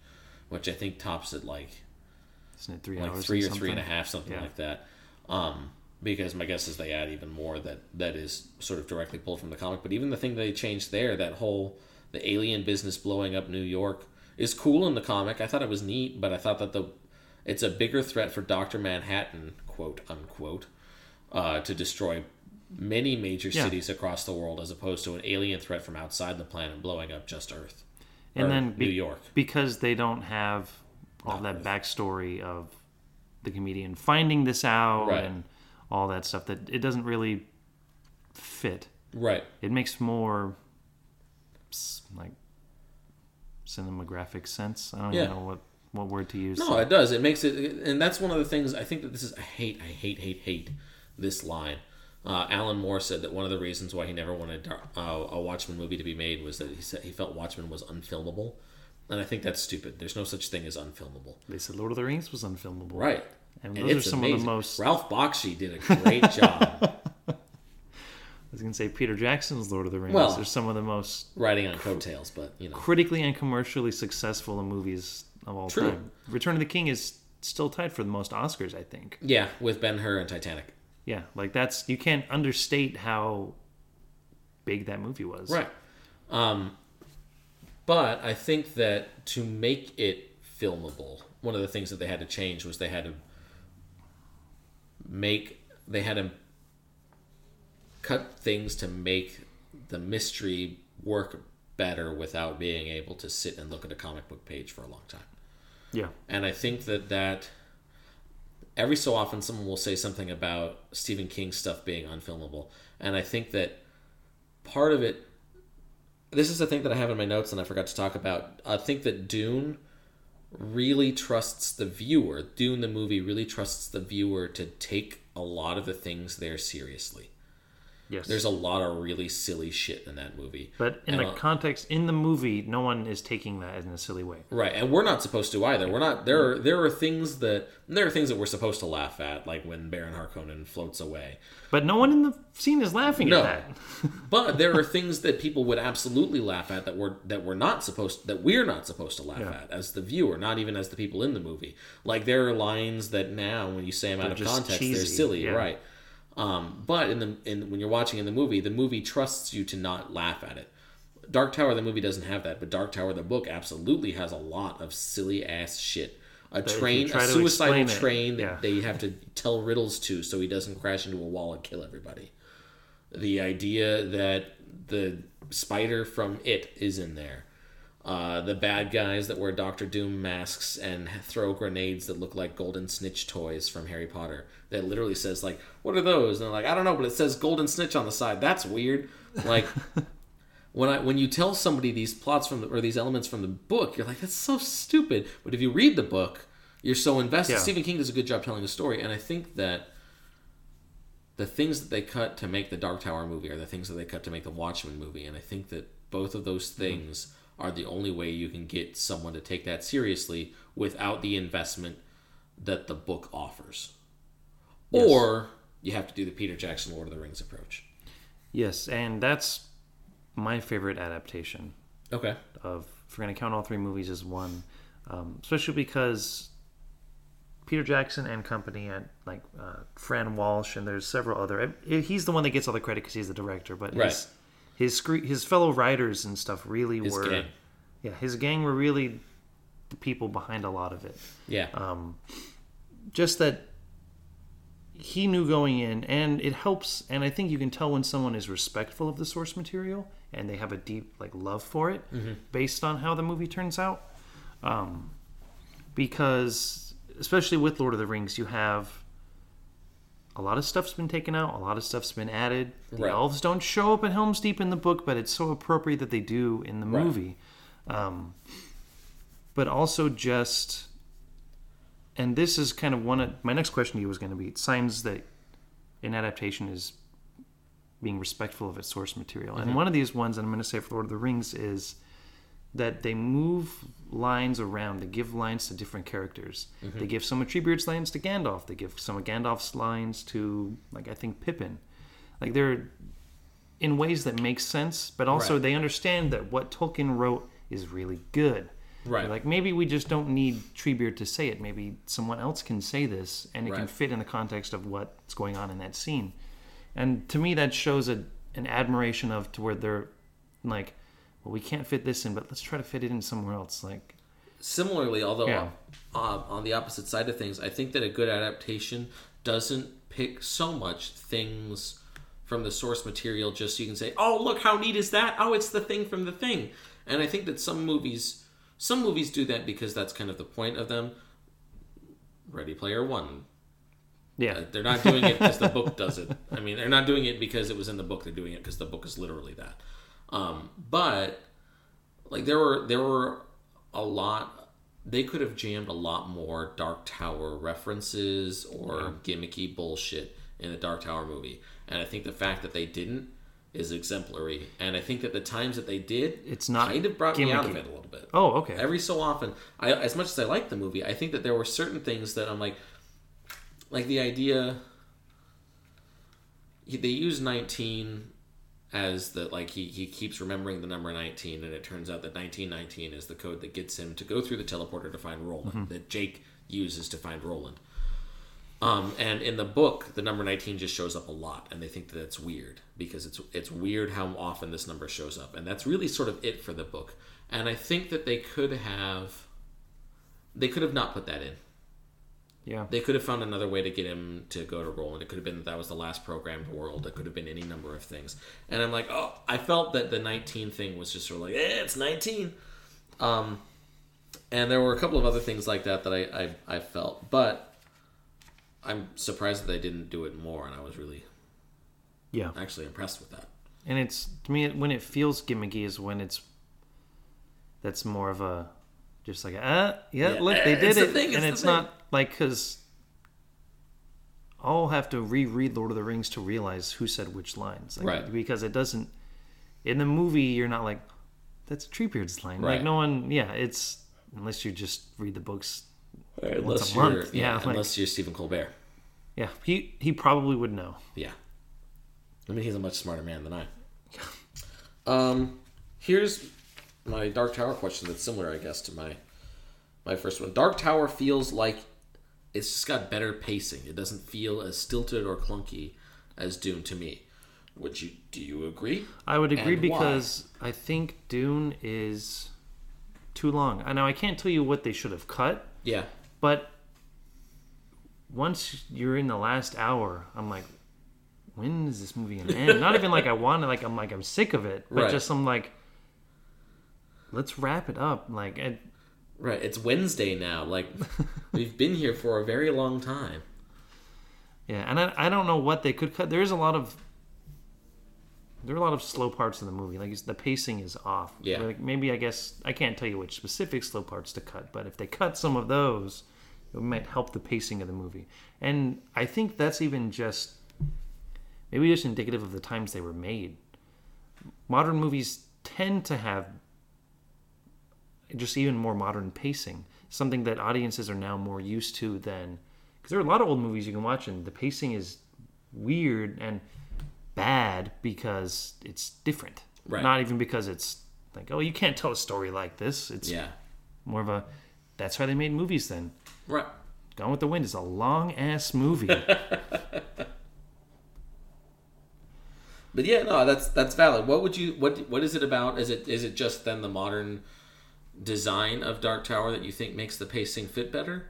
which I think tops it like Isn't it three like hours? three or something? three and a half, something Yeah. like that. Um, because my guess is they add even more that that is sort of directly pulled from the comic. But even the thing they changed there, that whole the alien business blowing up New York, is cool in the comic. I thought it was neat, but I thought that the it's a bigger threat for Doctor Manhattan, quote unquote, uh, to destroy many major Yeah. cities across the world, as opposed to an alien threat from outside the planet blowing up just Earth And or then New York. because they don't have all that backstory of the comedian finding this out Right. and all that stuff that it doesn't really fit. Right. It makes more like cinematographic sense. I don't Yeah. even know what what word to use. No, it does. It makes it, and that's one of the things. I think that this is. I hate. I hate. Hate. Hate this line. Uh, Alan Moore said that one of the reasons why he never wanted uh, a Watchmen movie to be made was that he said he felt Watchmen was unfilmable, and I think that's stupid. There's no such thing as unfilmable. They said Lord of the Rings was unfilmable. Right. And And those are some of the most- Ralph Bakshi did a great job I was gonna say Peter Jackson's Lord of the Rings. Well- They're some of the most writing on coattails, but you know. critically and commercially successful movies of all True. time. Return of the King is still tied for the most Oscars, I think. Yeah, with Ben Hur and Titanic. Yeah, like that's you can't understate how big that movie was. Right. Um, but I think that to make it filmable, one of the things that they had to change was they had to make they had to cut things to make the mystery work better without being able to sit and look at a comic book page for a long time. Yeah. And I think that that every so often someone will say something about Stephen King stuff being unfilmable, and I think that part of it. This is the thing that I have in my notes and I forgot to talk about. I think that Dune really trusts the viewer. Dune the movie really trusts the viewer to take a lot of the things there seriously. Yes. There's a lot of really silly shit in that movie. but in And, the uh, context in the movie, no one is taking that in a silly way. Right, and we're not supposed to either. We're not. There are there are things that there are things that we're supposed to laugh at, like when Baron Harkonnen floats away. But no one in the scene is laughing No. at that. But there are things that people would absolutely laugh at that we're that we're not supposed that we're not supposed to laugh Yeah. at as the viewer, not even as the people in the movie. Like there are lines that now, when you say them out of context, they're silly, yeah. right? Um, but in the in when you're watching in the movie, the movie trusts you to not laugh at it. Dark Tower, the movie doesn't have that, but Dark Tower, the book, absolutely has a lot of silly ass shit. A you train, a suicidal explain it, train that they have to tell riddles to so he doesn't crash into a wall and kill everybody. The idea that the spider from It is in there. Uh, the bad guys that wear Doctor Doom masks and throw grenades that look like golden snitch toys from Harry Potter. That literally says like, "What are those?" And they're like, "I don't know, but it says golden snitch on the side. That's weird." Like when I when you tell somebody these plots from the, or these elements from the book, you're like, "That's so stupid." But if you read the book, you're so invested. Yeah. Stephen King does a good job telling the story, and I think that the things that they cut to make the Dark Tower movie are the things that they cut to make the Watchmen movie, and I think that both of those things are the only way you can get someone to take that seriously without the investment that the book offers. Or you have to do the Peter Jackson Lord of the Rings approach. Yes, and that's my favorite adaptation Okay. of if we're going to count all three movies as one, um, especially because Peter Jackson and company and like uh, Fran Walsh and there's several other. He's the one that gets all the credit because he's the director, but Right. his his scre- his fellow writers and stuff really His were gang. yeah his gang were really the people behind a lot of it. Yeah. Um, just that he knew going in and it helps and i think you can tell when someone is respectful of the source material and they have a deep like love for it based on how the movie turns out um, because especially with lord of the rings you have a lot of stuff's been taken out, a lot of stuff's been added. The Right. elves don't show up in Helm's Deep in the book, but it's so appropriate that they do in the Right. movie. Um, but also just, and this is kind of one of my next question to you was going to be signs that an adaptation is being respectful of its source material. And one of these ones, and I'm going to say for Lord of the Rings, is that they move lines around. They give lines to different characters. Mm-hmm. They give some of Treebeard's lines to Gandalf. They give some of Gandalf's lines to, like, I think Pippin. Like, they're in ways that make sense, but also Right. they understand that what Tolkien wrote is really good. Right. They're like, maybe we just don't need Treebeard to say it. Maybe someone else can say this, and it can fit in the context of what's going on in that scene. And to me, that shows a, an admiration of to where they're like, well, we can't fit this in, but let's try to fit it in somewhere else. Like, Similarly, although Yeah. uh, on the opposite side of things, I think that a good adaptation doesn't pick so much things from the source material just so you can say, "Oh, look how neat is that? Oh, it's the thing from the thing." And I think that some movies some movies do that because that's kind of the point of them. Ready Player One. yeah, Uh, They're not doing it because the book does it. I mean, they're not doing it because it was in the book. They're doing it because the book is literally that. Um, but like there were there were a lot. They could have jammed a lot more Dark Tower references or gimmicky bullshit in the Dark Tower movie, and I think the fact that they didn't is exemplary. And I think that the times that they did, It's not kind of brought me out of it a little bit oh, okay, every so often I, as much as i like the movie i think that there were certain things that i'm like like the idea they use 19 as the like he, he keeps remembering the number 19 and it turns out that 1919 is the code that gets him to go through the teleporter to find roland that jake uses to find roland um, and in the book, the number 19 just shows up a lot, and they think that it's weird because it's it's weird how often this number shows up, and that's really sort of it for the book. And I think that they could have they could have not put that in. Yeah, They could have found another way to get him to go to Roland. It could have been that that was the last programmed world. It could have been any number of things. And I'm like, oh, I felt that the 19 thing was just sort of like, eh, it's 19. Um, and there were a couple of other things like that that I, I, I felt, but I'm surprised that they didn't do it more, and I was really yeah. actually impressed with that. And it's to me when it feels gimmicky is when it's that's more of a just like uh yeah, Yeah, look they did it's the it thing, it's and the it's thing. not like because I'll have to reread Lord of the Rings to realize who said which lines like, Right. because it doesn't in the movie you're not like that's Treebeard's line like no one yeah it's unless you just read the books Unless a month, you're, yeah, yeah, like- unless you're Stephen Colbert. yeah he he probably would know Yeah. I mean, he's a much smarter man than I. Um, here's my Dark Tower question that's similar, I guess, to my my first one. Dark Tower feels like it's just got better pacing. It doesn't feel as stilted or clunky as Dune to me. Would you do you agree? I would agree And why? because I think Dune is too long. I know I can't tell you what they should have cut, Yeah. but once you're in the last hour, I'm like, when is this movie gonna end? Not even like I want it, like I'm like I'm sick of it, but Right. just I'm like, let's wrap it up. Like, it, Right. It's Wednesday now. Like we've been here for a very long time. yeah, and I, I don't know what they could cut. There is a lot of there are a lot of slow parts in the movie. Like it's- the pacing is off. Yeah. Like maybe I guess I can't tell you which specific slow parts to cut, but if they cut some of those, it might help the pacing of the movie. And I think that's even just maybe just indicative of the times they were made. Modern movies tend to have just even more modern pacing, something that audiences are now more used to than because there are a lot of old movies you can watch and the pacing is weird and bad because it's different. Right. Not even because it's like, oh, you can't tell a story like this. It's Yeah. more of a that's how they made movies then. Right. Gone with the Wind is a long ass movie. But yeah, no, that's that's valid. What would you what what is it about? Is it is it just then the modern design of Dark Tower that you think makes the pacing fit better?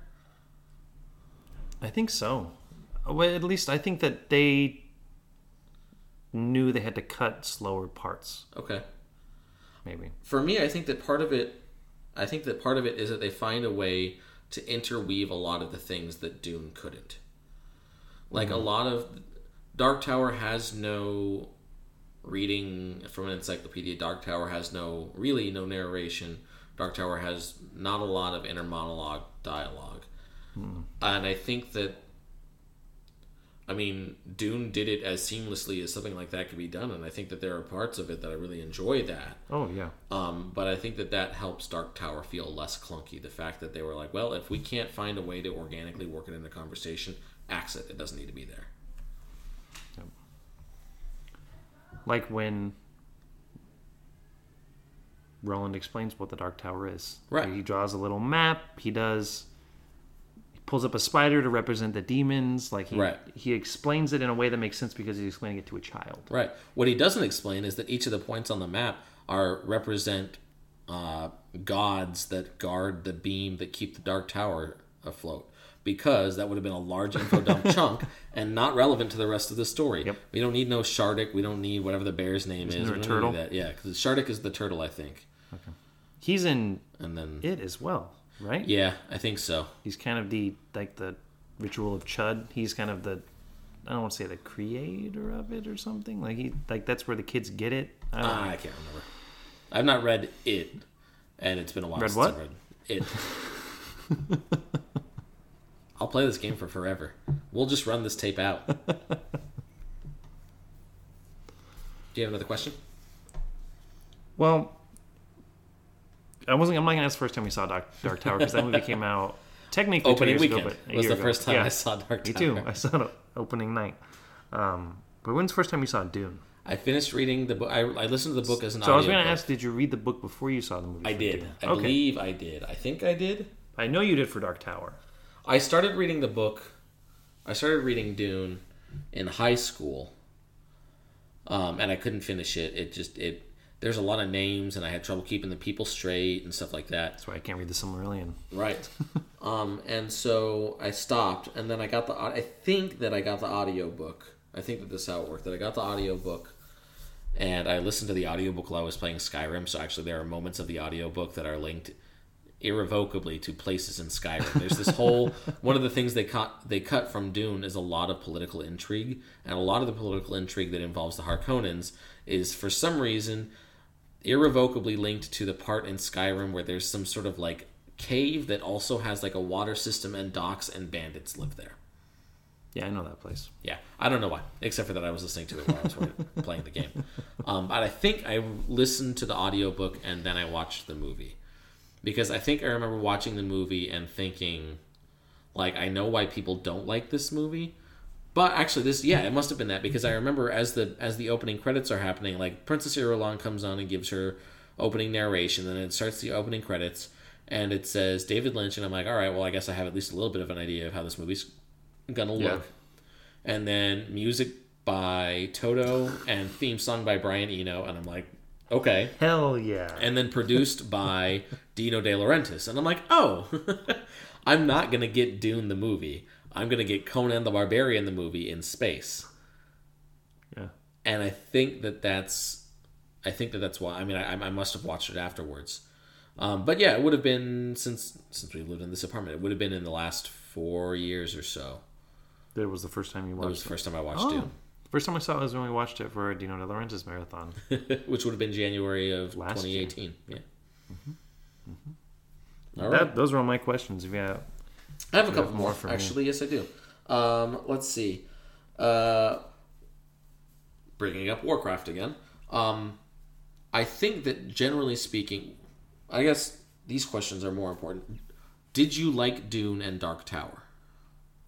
I think so. Well, at least I think that they knew they had to cut slower parts. Okay. Maybe. For me, I think that part of it I think that part of it is that they find a way to interweave a lot of the things that Dune couldn't. Like a mm-hmm. lot of Dark Tower has no reading from an encyclopedia. Dark Tower has no really no narration. Dark Tower has not a lot of inner monologue dialogue. And I think that I mean, Dune did it as seamlessly as something like that could be done, and I think that there are parts of it that I really enjoy that. Oh yeah. Um, but I think that that helps Dark Tower feel less clunky. The fact that they were like, well, if we can't find a way to organically work it into the conversation, axe it. It doesn't need to be there. Like when Roland explains what the Dark Tower is. Right. He draws a little map. He does. He pulls up a spider to represent the demons. Like he Right. he explains it in a way that makes sense because he's explaining it to a child. Right. What he doesn't explain is that each of the points on the map are represent uh, gods that guard the beam that keep the Dark Tower afloat. Because that would have been a large info dump chunk and not relevant to the rest of the story. Yep. We don't need no Shardik. We don't need whatever the bear's name is. there a We don't need turtle? That. Yeah, because Shardik is the turtle, I think. He's in And then it as well, right? yeah, I think so. He's kind of the like the ritual of Chud. He's kind of the I don't want to say the creator of it or something. Like he like that's where the kids get it. I don't know. Ah, I can't remember. I've not read it, and it's been a while Read since what? I read it. I'll play this game for forever. We'll just run this tape out. Do you have another question? Well, I wasn't. I'm not gonna ask the first time we saw Dark, Dark Tower because that movie came out technically two Opening years weekend ago, but was the ago. first time Yeah, I saw Dark Tower. Me too. I saw it opening night. Um, but when's the first time you saw Dune? I finished reading the book. I, I listened to the book as an audio. So I was going to ask, did you read the book before you saw the movie? I did. Dune? I okay. believe I did. I think I did. I know you did for Dark Tower. I started reading the book. I started reading Dune in high school, um, and I couldn't finish it. It just it. There's a lot of names, and I had trouble keeping the people straight and stuff like that. That's why I can't read the Silmarillion. Right. um, and so I stopped, and then I got the. I think that I got the audio book. I think that this is how it worked. That I got the audio book, and I listened to the audiobook while I was playing Skyrim. So actually, there are moments of the audiobook that are linked irrevocably to places in Skyrim. There's this whole one of the things they cut they cut from Dune is a lot of political intrigue, and a lot of the political intrigue that involves the Harkonnens is for some reason irrevocably linked to the part in Skyrim where there's some sort of like cave that also has like a water system and docks and bandits live there. Yeah, I know that place. Yeah, I don't know why, except for that I was listening to it while I was playing the game. Um, but I think I listened to the audiobook and then I watched the movie. Because I think I remember watching the movie and thinking, like, I know why people don't like this movie. But actually, this yeah, it must have been that because I remember as the as the opening credits are happening, like Princess Irulan comes on and gives her opening narration, and then it starts the opening credits, and it says David Lynch, and I'm like, all right, well, I guess I have at least a little bit of an idea of how this movie's gonna look Yeah. and then music by Toto and theme song by Brian Eno, and I'm like, okay. Hell yeah. And then produced by Dino De Laurentiis, and I'm like, oh, I'm not gonna get Dune the movie. I'm gonna get Conan the Barbarian the movie in space, yeah. and I think that that's, I think that that's why. I mean, I, I must have watched it afterwards, um, but yeah, it would have been since since we lived in this apartment. It would have been in the last four years or so. That was the first time you watched. That was the first time I watched Oh. Dune. First time I saw it was when we watched it for Dino De Laurentiis marathon. which would have been January of Last year. 2018. Yeah. All right. That, those are all my questions. If you have, I have a couple have more. more for me? Actually, yes, I do. Um, let's see. Uh, bringing up Warcraft again. Um, I think that generally speaking, I guess these questions are more important. Did you like Dune and Dark Tower?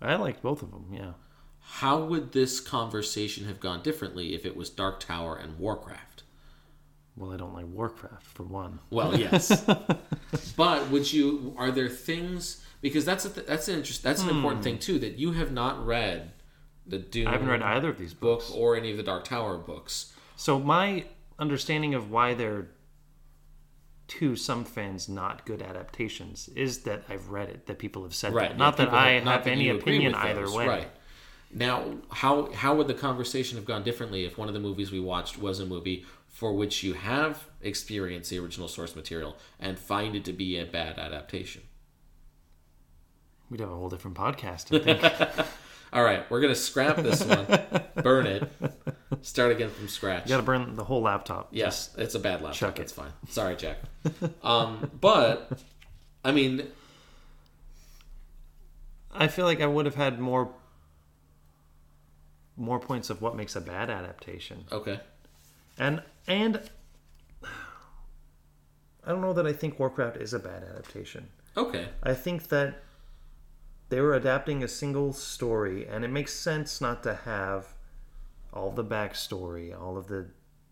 I liked both of them. Yeah. How would this conversation have gone differently if it was Dark Tower and Warcraft? Well, I don't like Warcraft for one. Well, yes. but would you? Are there things? Because that's a th- that's an interest. That's an important thing hmm. too. That you have not read the Dune. I haven't read either of these book books. or any of the Dark Tower books. So my understanding of why they're to some fans not good adaptations is that I've read it, that people have said Right. that. Not that I have that any opinion either those, way. Right. Now, how how would the conversation have gone differently if one of the movies we watched was a movie for which you have experienced the original source material and find it to be a bad adaptation? We'd have a whole different podcast, I think. All right, we're gonna scrap this one, burn it, start again from scratch. You got to burn the whole laptop. Yes, it's a bad laptop. That's it. fine. Sorry, Jack. um, but I mean, I feel like I would have had more more points of what makes a bad adaptation. okay, And and I don't know that I think Warcraft is a bad adaptation. okay, I think that they were adapting a single story, and it makes sense not to have all the backstory, all of the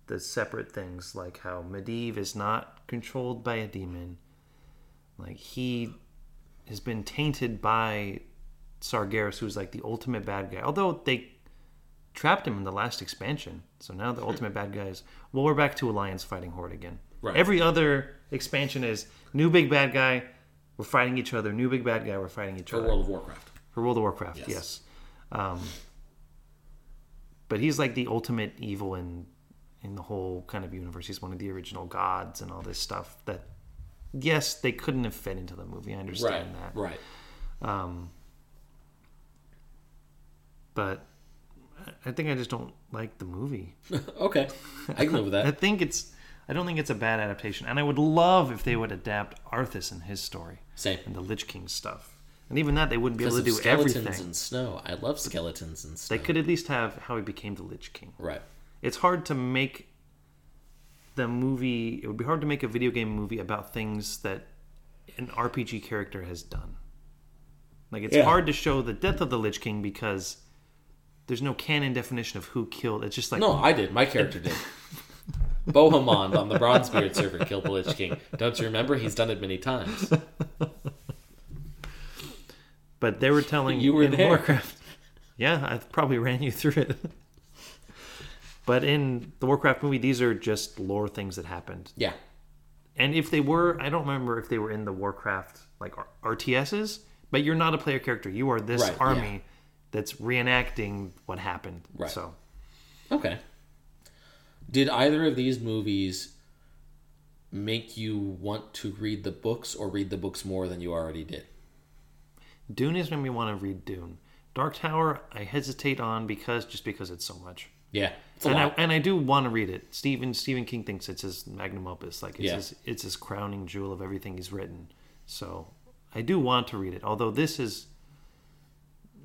the separate things, like how Medivh is not controlled by a demon, like he has been tainted by Sargeras, who's like the ultimate bad guy. Although they trapped him in the last expansion, so now the ultimate bad guy is. Well, we're back to Alliance fighting Horde again. Right. Every other expansion is new big bad guy. We're fighting each other. New big bad guy. We're fighting each for other. World of Warcraft. For World of Warcraft, yes. Yes. Um, but he's like the ultimate evil in in the whole kind of universe. He's one of the original gods and all this stuff. That yes, they couldn't have fit into the movie. I Right, understand that. right. Um, but I think I just don't like the movie. okay, I can live with I think it's. I don't think it's a bad adaptation, and I would love if they would adapt Arthas and his story Same. and the Lich King stuff. And even that, they wouldn't be able to do skeletons everything. and snow. I love skeletons and snow. They could at least have how he became the Lich King. Right. It's hard to make the movie. It would be hard to make a video game movie about things that an RPG character has done. Like it's Yeah. hard to show the death of the Lich King because there's no canon definition of who killed. It's just like No, I did. My character did. Bohemond on the Bronzebeard server killed the Lich King. Don't you remember? He's done it many times. But they were telling You were in there. Warcraft. Yeah, I probably ran you through it. but in the Warcraft movie, these are just lore things that happened. Yeah. And if they were, I don't remember if they were in the Warcraft like RTSs. But you're not a player character. You are this Right, army yeah. that's reenacting what happened. Right. So Okay. Did either of these movies make you want to read the books or read the books more than you already did? Dune is made me want to read Dune. Dark Tower, I hesitate on because just because it's so much. Yeah. And I, and I do want to read it. Stephen Stephen King thinks it's his magnum opus, like it's Yeah. his it's his crowning jewel of everything he's written. So I do want to read it. Although this is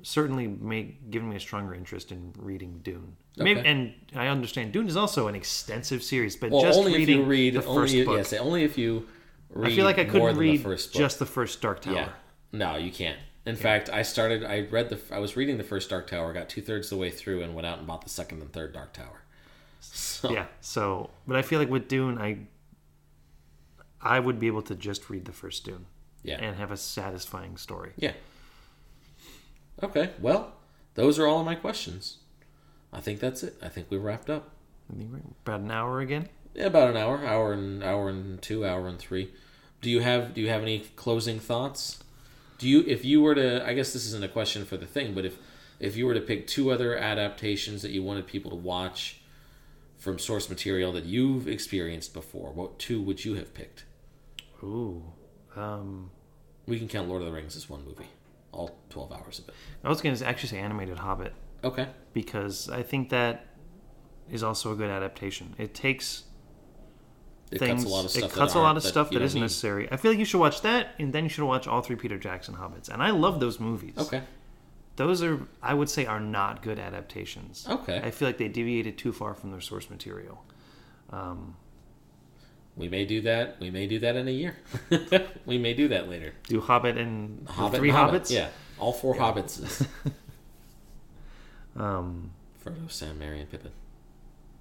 certainly make given me a stronger interest in reading Dune. Maybe, and I understand Dune is also an extensive series, but well, just only if reading you read the only first if, book, yes, only if you read I feel like I more couldn't than read the just the first Dark Tower. Yeah. No, you can't. In fact, I started. I read the. I was reading the first Dark Tower, got two thirds the way through, and went out and bought the second and third Dark Tower. So, Yeah. So, but I feel like with Dune, I I would be able to just read the first Dune Yeah. and have a satisfying story. Yeah. Okay. Well, those are all of my questions. I think that's it. I think we wrapped up. I think we're about an hour again. Yeah, about an hour, hour and hour and two, hour and three. Do you have Do you have any closing thoughts? Do you, if you were to, I guess this isn't a question for the thing, but if if you were to pick two other adaptations that you wanted people to watch from source material that you've experienced before, what two would you have picked? Ooh. Um, We can count Lord of the Rings as one movie, all twelve hours of it. I was going to actually say animated Hobbit Okay. because I think that is also a good adaptation. It takes It things. cuts a lot of stuff. it that cuts a lot of stuff you that isn't need. necessary. I feel like you should watch that, and then you should watch all three Peter Jackson Hobbits. And I love those movies. Okay. Those are, I would say, are not good adaptations. Okay. I feel like they deviated too far from their source material. Um, We may do that. We may do that in a year. we may do that later. do Hobbit and Hobbit three and Hobbit. Hobbits. Yeah, all four Hobbits. Um, Frodo, Sam, Merry, and Pippin.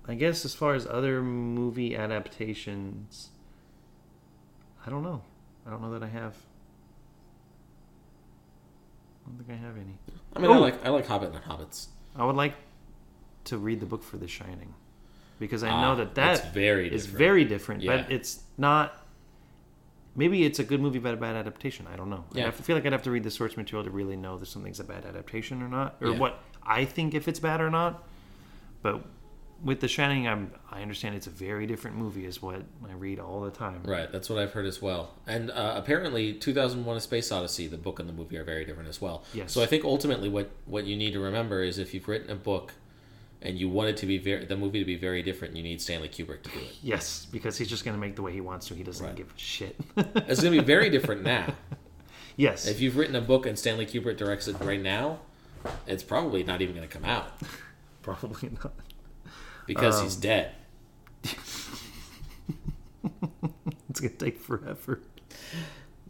I guess as far as other movie adaptations, I don't know. I don't know that I have. I don't think I have any. I mean, I like I like Hobbit and Hobbits. I would like to read the book for The Shining because I Ah, know that that very is different. very different, Yeah. but it's not. Maybe it's a good movie, but a bad adaptation. I don't know. Yeah. I feel like I'd have to read the source material to really know if something's a bad adaptation or not, or Yeah. what I think if it's bad or not. But with The Shining, I'm I understand it's a very different movie, is what I read all the time. Right, that's what I've heard as well. And uh, apparently, 2001: A Space Odyssey, the book and the movie are very different as well. Yes. So I think ultimately, what what you need to remember is if you've written a book and you want it to be very the movie to be very different, you need Stanley Kubrick to do it. Yes, because he's just going to make the way he wants to. He doesn't Right. give a shit. It's going to be very different now. yes. If you've written a book and Stanley Kubrick directs it right now, it's probably not even going to come out Probably not. because he's Um, dead. It's going to take forever.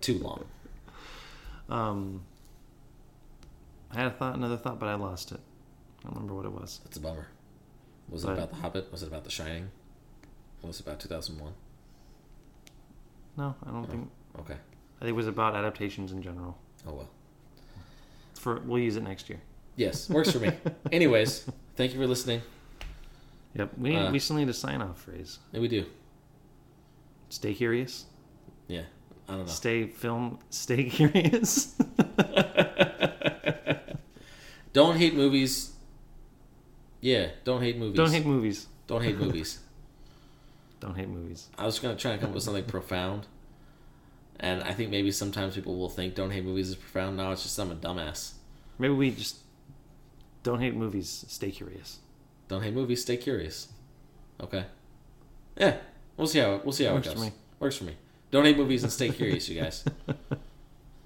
Too long. Um, I had a thought, another thought, but I lost it. I don't remember what it was. That's a bummer. Was it about The Hobbit? Was it about The Shining? Was it about 2001? No, I don't Oh. think. Okay. I think it was about adaptations in general. Oh well. For we'll use it next year. Yes, works for me. Anyways, thank you for listening. Yep. We Uh, we still need a sign off phrase. And we do. Stay curious. Yeah. I don't know. Stay film. Stay curious. Don't hate movies. Yeah, don't hate movies. don't hate movies. Don't hate movies. Don't hate movies. I was gonna try and come up with something profound, and I think maybe sometimes people will think "don't hate movies" is profound. No, it's just I'm a dumbass. Maybe we just don't hate movies. Stay curious. Don't hate movies. Stay curious. Okay. Yeah, we'll see how we'll see how Works it for goes. me. Works for me. Don't hate movies and stay curious, you guys.